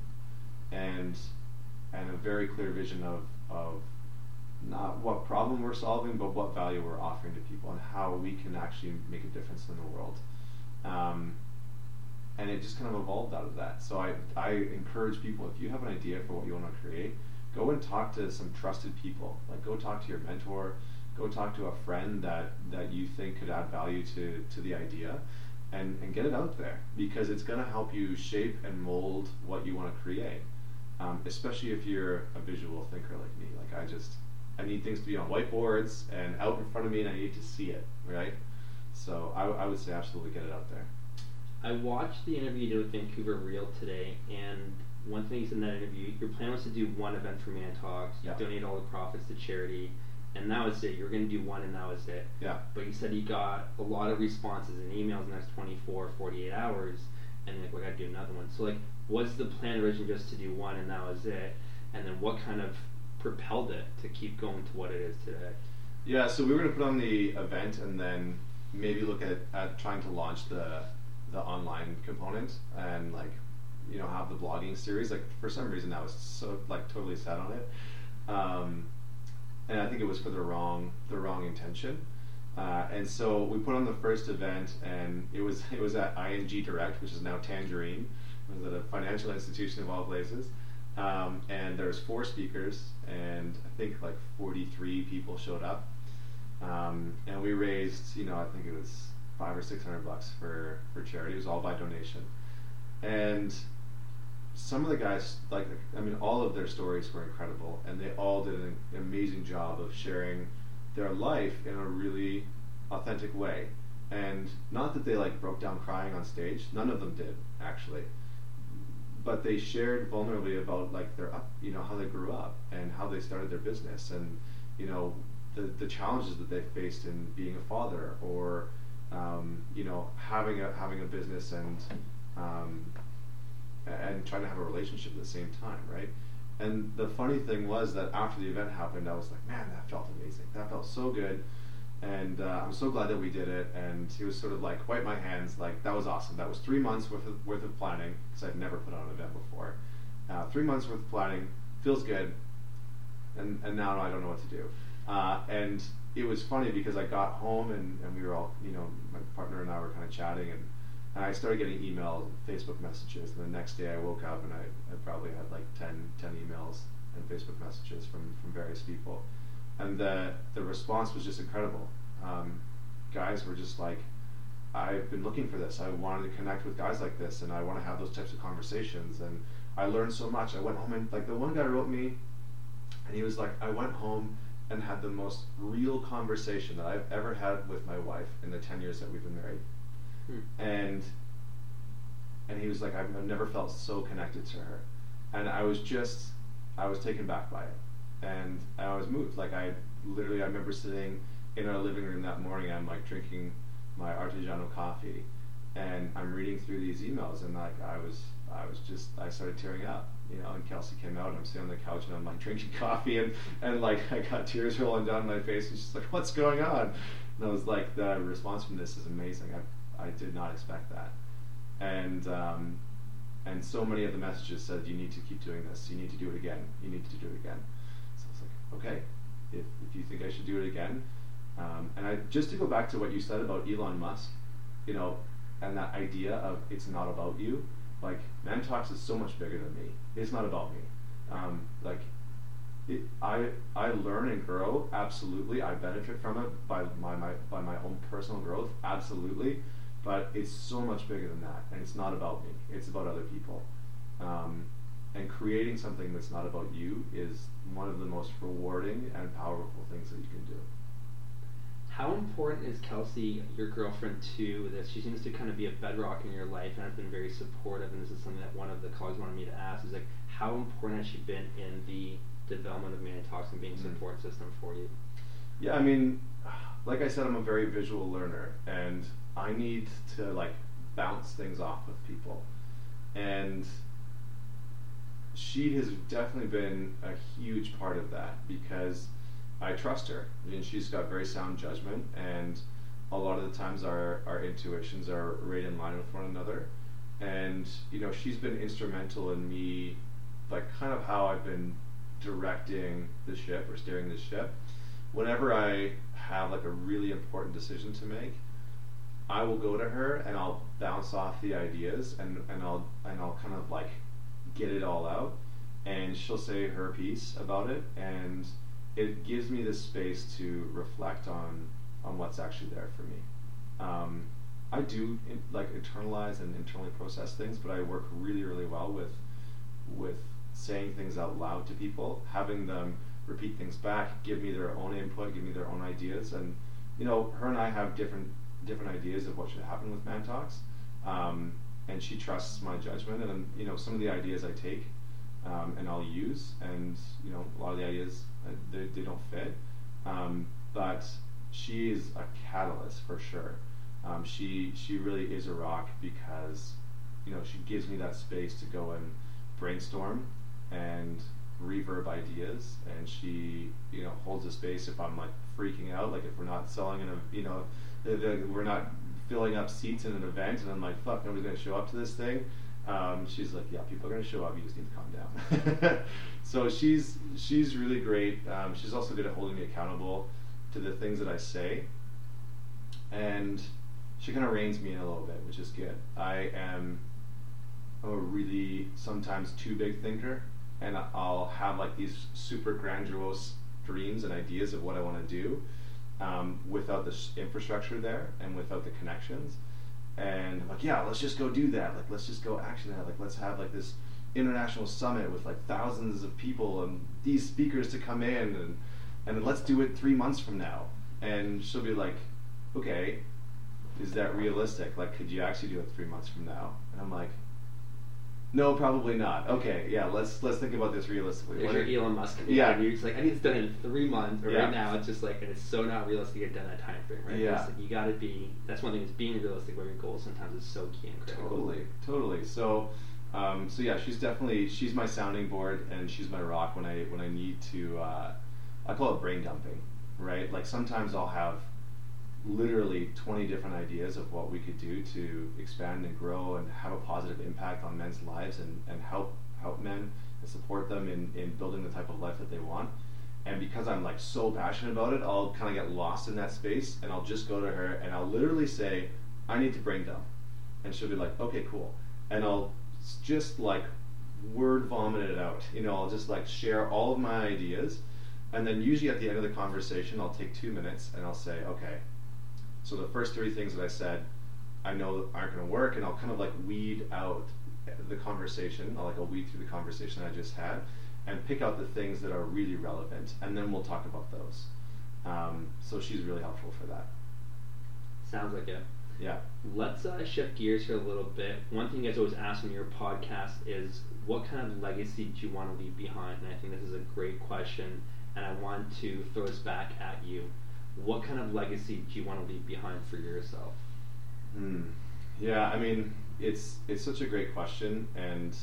and and a very clear vision of of not what problem we're solving, but what value we're offering to people and how we can actually make a difference in the world. Um, and it just kind of evolved out of that. So I, I encourage people if you have an idea for what you want to create, go and talk to some trusted people. Like go talk to your mentor, go talk to a friend that, that you think could add value to, to the idea and, and get it out there because it's going to help you shape and mold what you want to create. Um, especially if you're a visual thinker like me. Like I just, I need things to be on whiteboards and out in front of me and I need to see it, right? So I, I would say absolutely get it out there. I watched the interview you did with Vancouver Real today, and one thing you said in that interview, your plan was to do one event for Man Talks, you Yeah. donate all the profits to charity, and that was it. You were going to do one, and that was it. Yeah. But you said you got a lot of responses and emails in the next 24, 48 hours, and like, we got to do another one. So, like, was the plan originally just to do one, and that was it? And then what kind of propelled it to keep going to what it is today? Yeah, so we were going to put on the event and then maybe look at, at trying to launch the the online component and like you know have the blogging series. Like for some reason I was so like totally set on it, um, and I think it was for the wrong the wrong intention. Uh, and so we put on the first event, and it was [laughs] it was at ING Direct, which is now Tangerine. It was at a financial institution of all places. Um, and there was four speakers, and I think like 43 people showed up. Um, and we raised, you know, I think it was five or six hundred bucks for for charity. It was all by donation, and some of the guys, like I mean, all of their stories were incredible, and they all did an amazing job of sharing their life in a really authentic way. And not that they like broke down crying on stage. None of them did actually, but they shared vulnerably about like their up, you know, how they grew up and how they started their business, and you know, the the challenges that they faced in being a father or um, you know having a having a business and um, and trying to have a relationship at the same time, right? And the funny thing was that after the event happened, I was like, man, that felt amazing. That felt so good. And uh, I'm so glad that we did it. And he was sort of like, wipe my hands, like, that was awesome. That was three months worth of, worth of planning, because I'd never put on an event before. Uh, three months worth of planning, feels good. And, and now I don't know what to do. Uh, and it was funny because I got home and, and we were all, you know, my partner and I were kind of chatting and, and I started getting emails, Facebook messages. And the next day I woke up and I, I probably had like 10, 10 emails and Facebook messages from, from various people. And the, the response was just incredible. Um, guys were just like, I've been looking for this. I wanted to connect with guys like this, and I want to have those types of conversations. And I learned so much. I went home and like the one guy wrote me, and he was like, I went home and had the most real conversation that I've ever had with my wife in the ten years that we've been married. Hmm. And and he was like, I've never felt so connected to her, and I was just, I was taken back by it, and I was moved. Like I literally, I remember sitting in our living room that morning. I'm like drinking my artigiano coffee, and I'm reading through these emails, and like I was, I was just, I started tearing up, you know. And Kelsey came out, and I'm sitting on the couch, and I'm like [laughs] drinking coffee, and and like I got tears rolling down my face, and she's like, "What's going on?" And I was like, "The response from this is amazing. I, I did not expect that." And um, and so many of the messages said, "You need to keep doing this. You need to do it again. You need to do it again." So I was like, "Okay, if if you think I should do it again." Um, and I just to go back to what you said about Elon Musk, you know, and that idea of it's not about you. Like Man Talks is so much bigger than me. It's not about me. Um, like it, I I learn and grow absolutely. I benefit from it by my, my by my own personal growth absolutely. But it's so much bigger than that, and it's not about me. It's about other people. Um, and creating something that's not about you is one of the most rewarding and powerful things that you can do. How important is Kelsey, your girlfriend, to this? She seems to kind of be a bedrock in your life and has been very supportive. And this is something that one of the colleagues wanted me to ask: is like, how important has she been in the development of Man Talks and being a Mhm. support system for you? Yeah, I mean, like I said, I'm a very visual learner, and I need to like bounce things off with people, and she has definitely been a huge part of that because I trust her, and she's got very sound judgment, and a lot of the times our our intuitions are right in line with one another, and you know she's been instrumental in me, like kind of how I've been directing the ship or steering the ship. Whenever I have like a really important decision to make, I will go to her and I'll bounce off the ideas and, and I'll and I'll kind of like get it all out. And she'll say her piece about it and it gives me the space to reflect on on what's actually there for me. Um, I do in, like internalize and internally process things, but I work really really well with with saying things out loud to people, having them repeat things back, give me their own input, give me their own ideas, and you know, her and I have different different ideas of what should happen with Man Talks, um, and she trusts my judgment, and you know, some of the ideas I take um, and I'll use, and you know, a lot of the ideas uh, they, they don't fit, um, but she is a catalyst for sure. Um, she she really is a rock because you know she gives me that space to go and brainstorm and reverb ideas. And she you know holds a space if I'm like freaking out like if we're not selling in a you know we're not filling up seats in an event and I'm like fuck nobody's gonna show up to this thing um, she's like yeah people are gonna show up you just need to calm down. [laughs] So she's she's really great. Um, she's also good at holding me accountable to the things that I say. And she kind of reins me in a little bit which is good. I am I'm a really sometimes too big thinker and I'll have like these super grandiose dreams and ideas of what I want to do um, without the infrastructure there and without the connections. And I'm like, yeah, let's just go do that. Like, let's just go action that. Like, let's have like this international summit with like thousands of people and these speakers to come in and and let's do it three months from now. And she'll be like, okay, is that realistic? Like, could you actually do it three months from now? And I'm like, no, probably not. Okay, yeah, let's let's think about this realistically. There's What your if- Elon Musk. Yeah. And you're just like, I need this done in three months, or Yeah. right now. It's just like, and it's so not realistic to get done that time frame, right? Yeah. Like, you got to be. That's one thing is being realistic about your goals. Sometimes is so key and critical. Totally, totally. So, um, so yeah, she's definitely she's my sounding board and she's my rock when I when I need to. Uh, I call it brain dumping, right? Like sometimes I'll have literally 20 different ideas of what we could do to expand and grow and have a positive impact on men's lives and, and help help men and support them in, in building the type of life that they want. And because I'm like so passionate about it, I'll kind of get lost in that space, and I'll just go to her and I'll literally say, "I need to brain dump," and she'll be like, "Okay, cool," and I'll just like word vomit it out. You know, I'll just like share all of my ideas, and then usually at the end of the conversation, I'll take two minutes and I'll say, "Okay, so the first three things that I said, I know aren't going to work," and I'll kind of like weed out the conversation. I'll like I'll weed through the conversation I just had, and pick out the things that are really relevant, and then we'll talk about those. Um, so she's really helpful for that. Sounds like it. Yeah. Let's uh, shift gears here a little bit. One thing you guys always ask in your podcast is, what kind of legacy do you want to leave behind? And I think this is a great question, and I want to throw this back at you. What kind of legacy do you want to leave behind for yourself? Hmm. Yeah, I mean, it's it's such a great question, and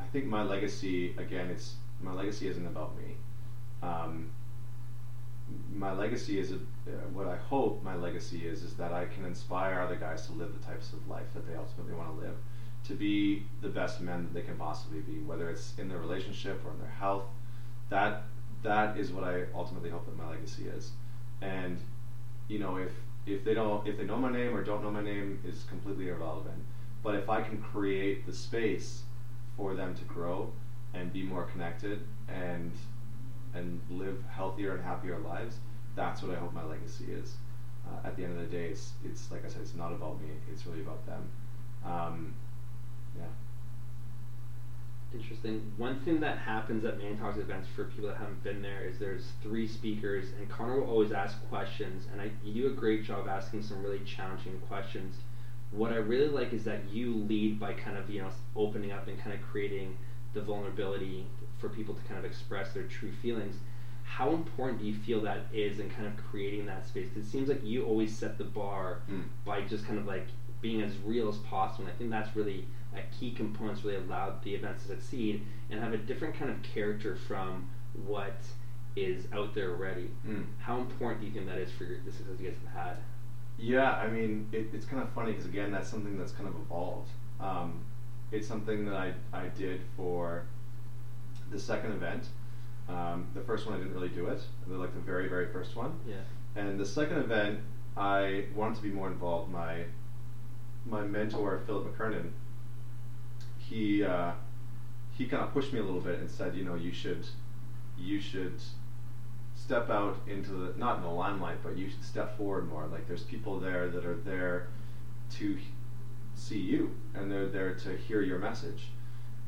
I think my legacy again, it's my legacy isn't about me. Um, my legacy is a, uh, what I hope my legacy is is that I can inspire other guys to live the types of life that they ultimately want to live, to be the best men that they can possibly be, whether it's in their relationship or in their health. That that is what I ultimately hope that my legacy is, and you know if if they don't if they know my name or don't know my name is completely irrelevant. But if I can create the space for them to grow and be more connected and and live healthier and happier lives, that's what I hope my legacy is. Uh, at the end of the day, it's it's like I said, it's not about me. It's really about them. Um, yeah. Interesting. One thing that happens at Man Talks events for people that haven't been there is there's three speakers, and Connor will always ask questions, and I, you do a great job asking some really challenging questions. What I really like is that you lead by kind of you know opening up and kind of creating the vulnerability for people to kind of express their true feelings. How important do you feel that is in kind of creating that space? it seems like you always set the bar Mm. by just kind of like being as real as possible. And I think that's really a key component that's really allowed the events to succeed and have a different kind of character from what is out there already. Mm. How important do you think that is for your, the success you guys have had? Yeah, I mean, it, it's kind of funny because again, that's something that's kind of evolved. Um, it's something that I, I did for the second event. Um, the first one I didn't really do it, like the very very first one. Yeah. And the second event, I wanted to be more involved. My my mentor Philip McKernan, he uh, he kind of pushed me a little bit and said, you know, you should you should step out into the not in the limelight, but you should step forward more. Like there's people there that are there to see you, and they're there to hear your message.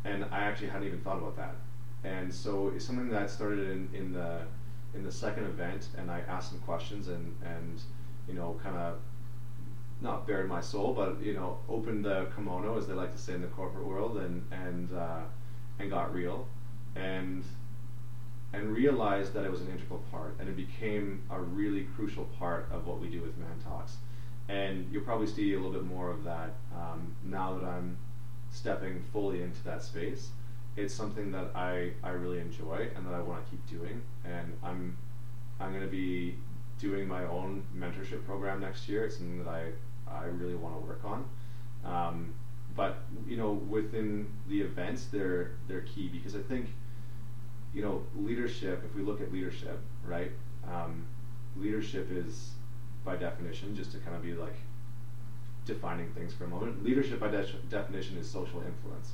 And I actually hadn't even thought about that. And so it's something that started in, in the in the second event, and I asked some questions and and you know kind of not bared my soul, but you know opened the kimono as they like to say in the corporate world, and and uh, and got real, and and realized that it was an integral part, and it became a really crucial part of what we do with Man Talks. And you'll probably see a little bit more of that um, now that I'm stepping fully into that space. It's something that I, I really enjoy and that I want to keep doing. And I'm I'm going to be doing my own mentorship program next year. It's something that I I really want to work on. Um, but you know, within the events, they're they're key because I think you know, leadership, if we look at leadership, right? Um, leadership is, by definition, just to kind of be like defining things for a moment, leadership by de- definition is social influence.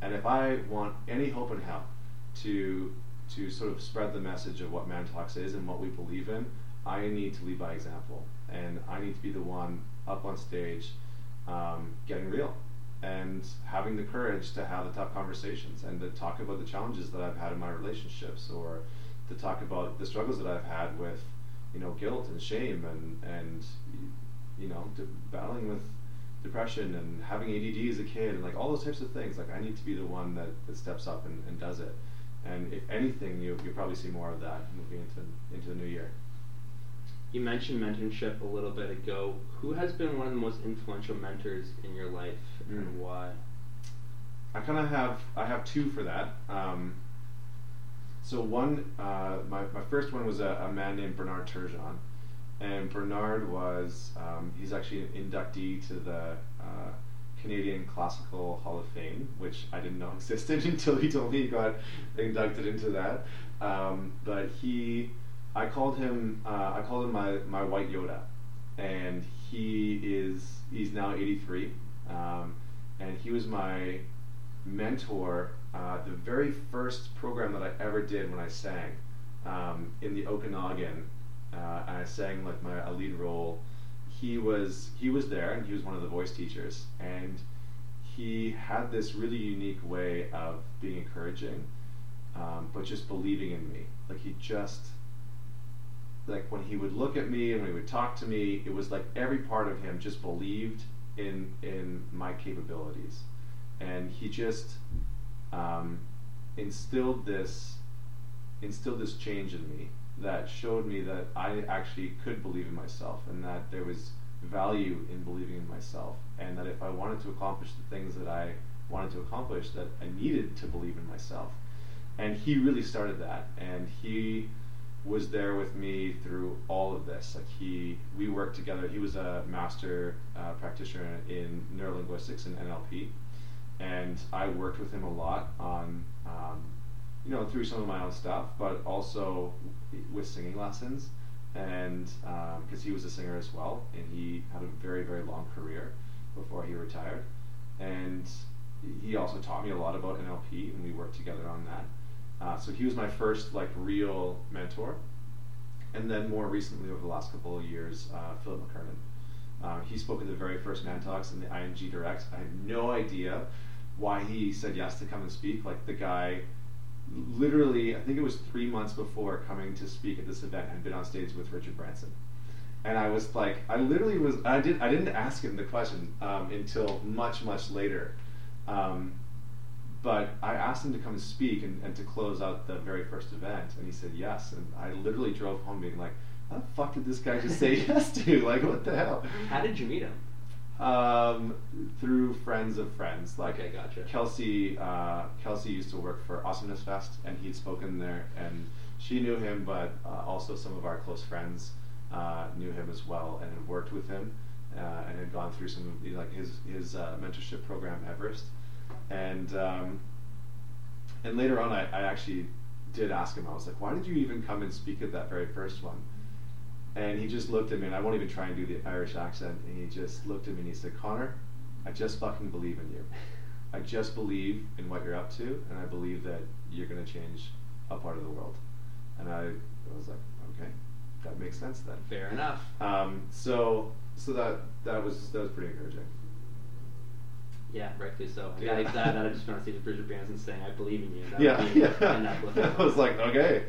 And if I want any hope in hell to, to sort of spread the message of what Man Talks is and what we believe in, I need to lead by example. And I need to be the one up on stage um, getting real and having the courage to have the tough conversations and to talk about the challenges that I've had in my relationships or to talk about the struggles that I've had with you know guilt and shame and and you know de- battling with depression and having ADD as a kid and like all those types of things. Like I need to be the one that, that steps up and, and does it. And if anything you, you'll probably see more of that moving into into the new year You mentioned mentorship a little bit ago. Who has been one of the most influential mentors in your life and Mm. why? I kind of have I have two for that. Um, so one, uh, my my first one was a, a man named Bernard Turgeon, and Bernard was um, he's actually an inductee to the uh, Canadian Classical Hall of Fame, which I didn't know [laughs] existed until he told me he got inducted into that. Um, but he, I called him, uh, I called him my, my white Yoda, and he is he's now 83, um, and he was my mentor. Uh, the very first program that I ever did when I sang um, in the Okanagan, uh, I sang like my a lead role he was he was there and he was one of the voice teachers and he had this really unique way of being encouraging um, but just believing in me like he just like when he would look at me and when he would talk to me it was like every part of him just believed in in my capabilities and he just um, instilled this instilled this change in me that showed me that I actually could believe in myself and that there was value in believing in myself and that if I wanted to accomplish the things that I wanted to accomplish that I needed to believe in myself. And he really started that and he was there with me through all of this. Like he, we worked together. He was a master uh, practitioner in neurolinguistics and NLP, and I worked with him a lot on um, you know, through some of my own stuff, but also with singing lessons. And because um, he was a singer as well, and he had a very, very long career before he retired. And he also taught me a lot about NLP, and we worked together on that. Uh, so he was my first like real mentor. And then more recently, over the last couple of years, uh, Philip McKernan. Uh, he spoke at the very first Man Talks in the ING Direct. I have no idea why he said yes to come and speak. Like the guy literally, I think it was three months before coming to speak at this event, had been on stage with Richard Branson. And I was like, I literally was, I, did, I didn't ask him the question um, until much, much later. Um, but I asked him to come and speak and, and to close out the very first event, and he said yes. And I literally drove home being like, how the fuck did this guy just say [laughs] yes to? Like, what the hell? How did you meet him? Um, through friends of friends. Like okay, gotcha. Kelsey, uh, Kelsey used to work for Awesomeness Fest, and he'd spoken there, and she knew him, but uh, also some of our close friends uh, knew him as well, and had worked with him, uh, and had gone through some of you like his his uh, mentorship program, Everest, and um, and later on, I, I actually did ask him. I was like, "Why did you even come and speak at that very first one?" And he just looked at me, and I won't even try and do the Irish accent. And he just looked at me and he said, Connor, I just fucking believe in you. I just believe in what you're up to, and I believe that you're going to change a part of the world. And I, I was like, okay, that makes sense then. Fair enough. Um, so, so that that was that was pretty encouraging. Yeah, rightfully so. Yeah, like that, that I just want to see the Richard Branson saying, "I believe in you." That yeah, yeah. [laughs] I was like, okay.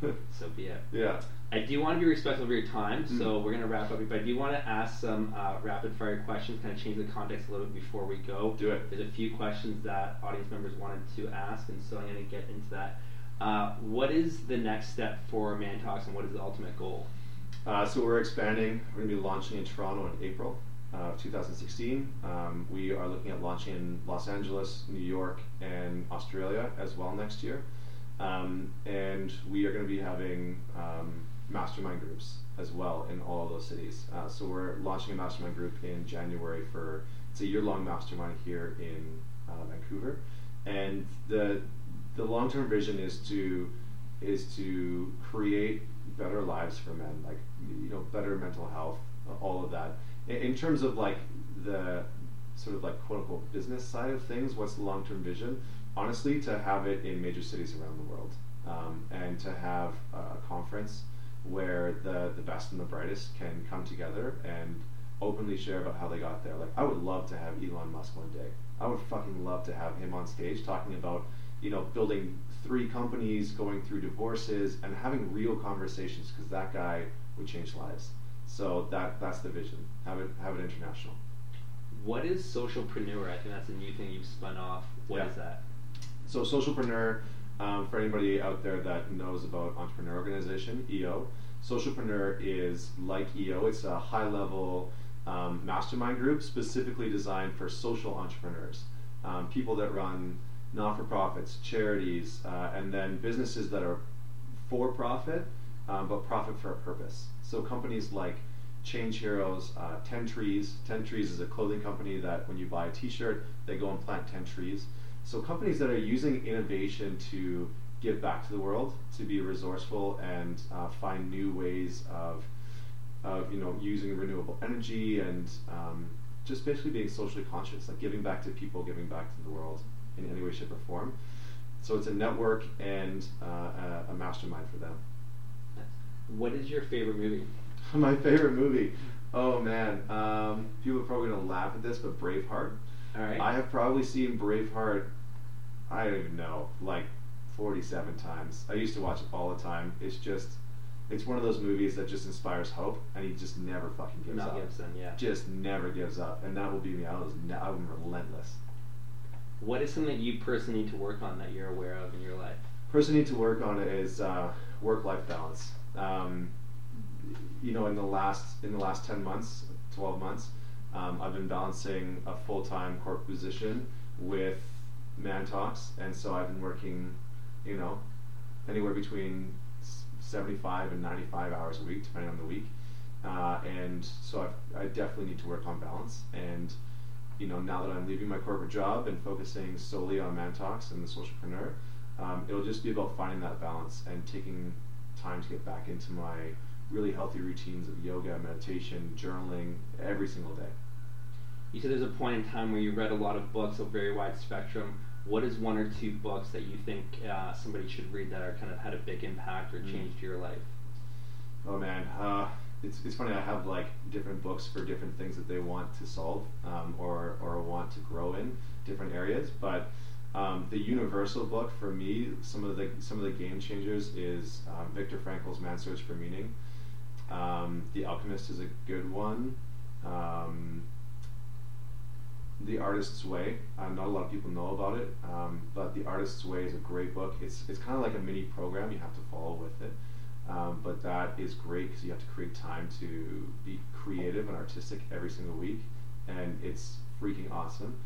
[laughs] so be it. Yeah. I do want to be respectful of your time, mm-hmm. so we're going to wrap up. But I do want to ask some uh, rapid fire questions, kind of change the context a little bit before we go. Do it. There's a few questions that audience members wanted to ask, and so I'm going to get into that. Uh, what is the next step for Man Talks, and what is the ultimate goal? Uh, so we're expanding. We're going to be launching in Toronto in April of 2016. Um, we are looking at launching in Los Angeles, New York, and Australia as well next year. Um, and we are going to be having um, mastermind groups as well in all of those cities. Uh, so we're launching a mastermind group in January for it's a year-long mastermind here in uh, Vancouver, and the the long-term vision is to is to create better lives for men, like you know better mental health, all of that. In, in terms of like the sort of like quote unquote business side of things, what's the long-term vision? Honestly, to have it in major cities around the world, um, and to have a conference where the the best and the brightest can come together and openly share about how they got there. Like I would love to have Elon Musk one day. I would fucking love to have him on stage talking about you know building three companies, going through divorces, and having real conversations because that guy would change lives. So that that's the vision. Have it have it international. What is socialpreneur? I think that's a new thing you've spun off. What yeah. is that? So socialpreneur um, for anybody out there that knows about Entrepreneur Organization, EO, Socialpreneur is like EO. It's a high level um, mastermind group specifically designed for social entrepreneurs, um, people that run not for profits, charities, uh, and then businesses that are for profit um, but profit for a purpose. So companies like Change Heroes, uh, Ten Trees. Ten Trees is a clothing company that when you buy a T-shirt, they go and plant ten trees. So companies that are using innovation to give back to the world, to be resourceful and uh, find new ways of, of you know using renewable energy and um, just basically being socially conscious, like giving back to people, giving back to the world in any way, shape, or form. So it's a network and uh, a mastermind for them. What is your favorite movie? [laughs] My favorite movie. Oh man, um, people are probably gonna laugh at this, but Braveheart. All right. I have probably seen Braveheart. I don't even know, like forty-seven times. I used to watch it all the time. It's just, it's one of those movies that just inspires hope, and he just never fucking gives Mel up. Gibson, yeah. Just never gives up, and that will be me. I was, ne- I'm relentless. What is something that you personally need to work on that you're aware of in your life? person need to work on is uh, work-life balance. Um, you know, in the last in the last ten months, twelve months, um, I've been balancing a full-time corporate position with Man Talks, and so I've been working, you know, anywhere between seventy-five and ninety-five hours a week, depending on the week. Uh, and so I've, I definitely need to work on balance. And you know, now that I'm leaving my corporate job and focusing solely on Man Talks and the Socialpreneur, um, it'll just be about finding that balance and taking time to get back into my really healthy routines of yoga, meditation, journaling every single day. You said there's a point in time where you read a lot of books, a very wide spectrum. What is one or two books that you think uh, somebody should read that are kind of had a big impact or Mm. changed your life? Oh man, uh, it's, it's funny. I have like different books for different things that they want to solve um, or or want to grow in different areas. But um, the universal book for me, some of the some of the game changers is um, Viktor Frankl's Man's Search for Meaning. Um, the Alchemist is a good one. Um, the Artist's Way. Uh, not a lot of people know about it, um, but The Artist's Way is a great book. It's it's kind of like a mini program you have to follow with it. Um, but that is great because you have to create time to be creative and artistic every single week, and it's freaking awesome.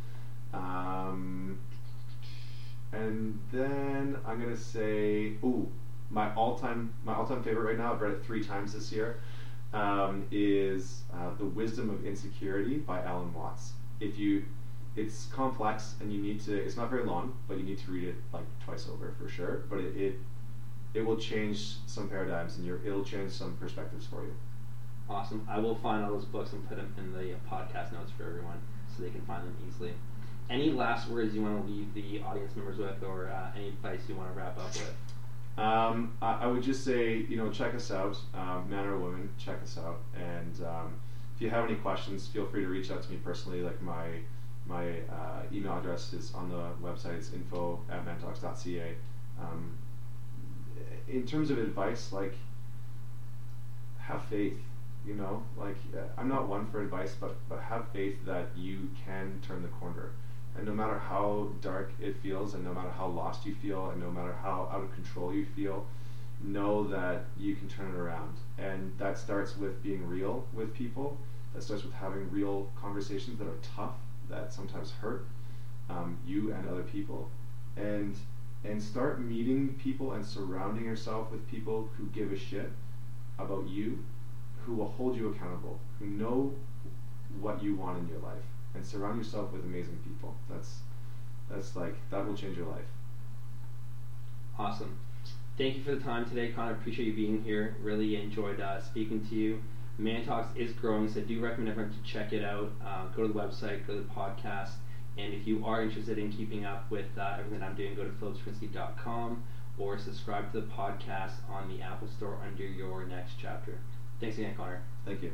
And then I'm gonna say, ooh, my all-time my all-time favorite right now. I've read it three times this year. Um, is uh, The Wisdom of Insecurity by Alan Watts. If you, it's complex and you need to. It's not very long, but you need to read it like twice over for sure. But it, it it will change some paradigms and your it'll change some perspectives for you. Awesome. I will find all those books and put them in the podcast notes for everyone so they can find them easily. Any last words you want to leave the audience members with, or uh, any advice you want to wrap up with? Um, I, I would just say, you know, check us out, um, man or woman, check us out. And um, if you have any questions, feel free to reach out to me personally. Like my my uh, email address is on the website. It's info at mantalks.ca. Um, in terms of advice, like have faith. You know, like uh, I'm not one for advice, but but have faith that you can turn the corner. And no matter how dark it feels, and no matter how lost you feel, and no matter how out of control you feel, know that you can turn it around. And that starts with being real with people. That starts with having real conversations that are tough, that sometimes hurt um, you and other people. And and start meeting people and surrounding yourself with people who give a shit about you, who will hold you accountable, who know what you want in your life, and surround yourself with amazing people. That's that's like that will change your life. Awesome. Thank you for the time today, Connor. Appreciate you being here. Really enjoyed uh, speaking to you. Man Talks is growing, so I do recommend everyone to check it out. Uh, go to the website, go to the podcast, and if you are interested in keeping up with uh, everything I'm doing, go to phillipsprinsky.com or subscribe to the podcast on the Apple Store under your next chapter. Thanks again, Connor. Thank you.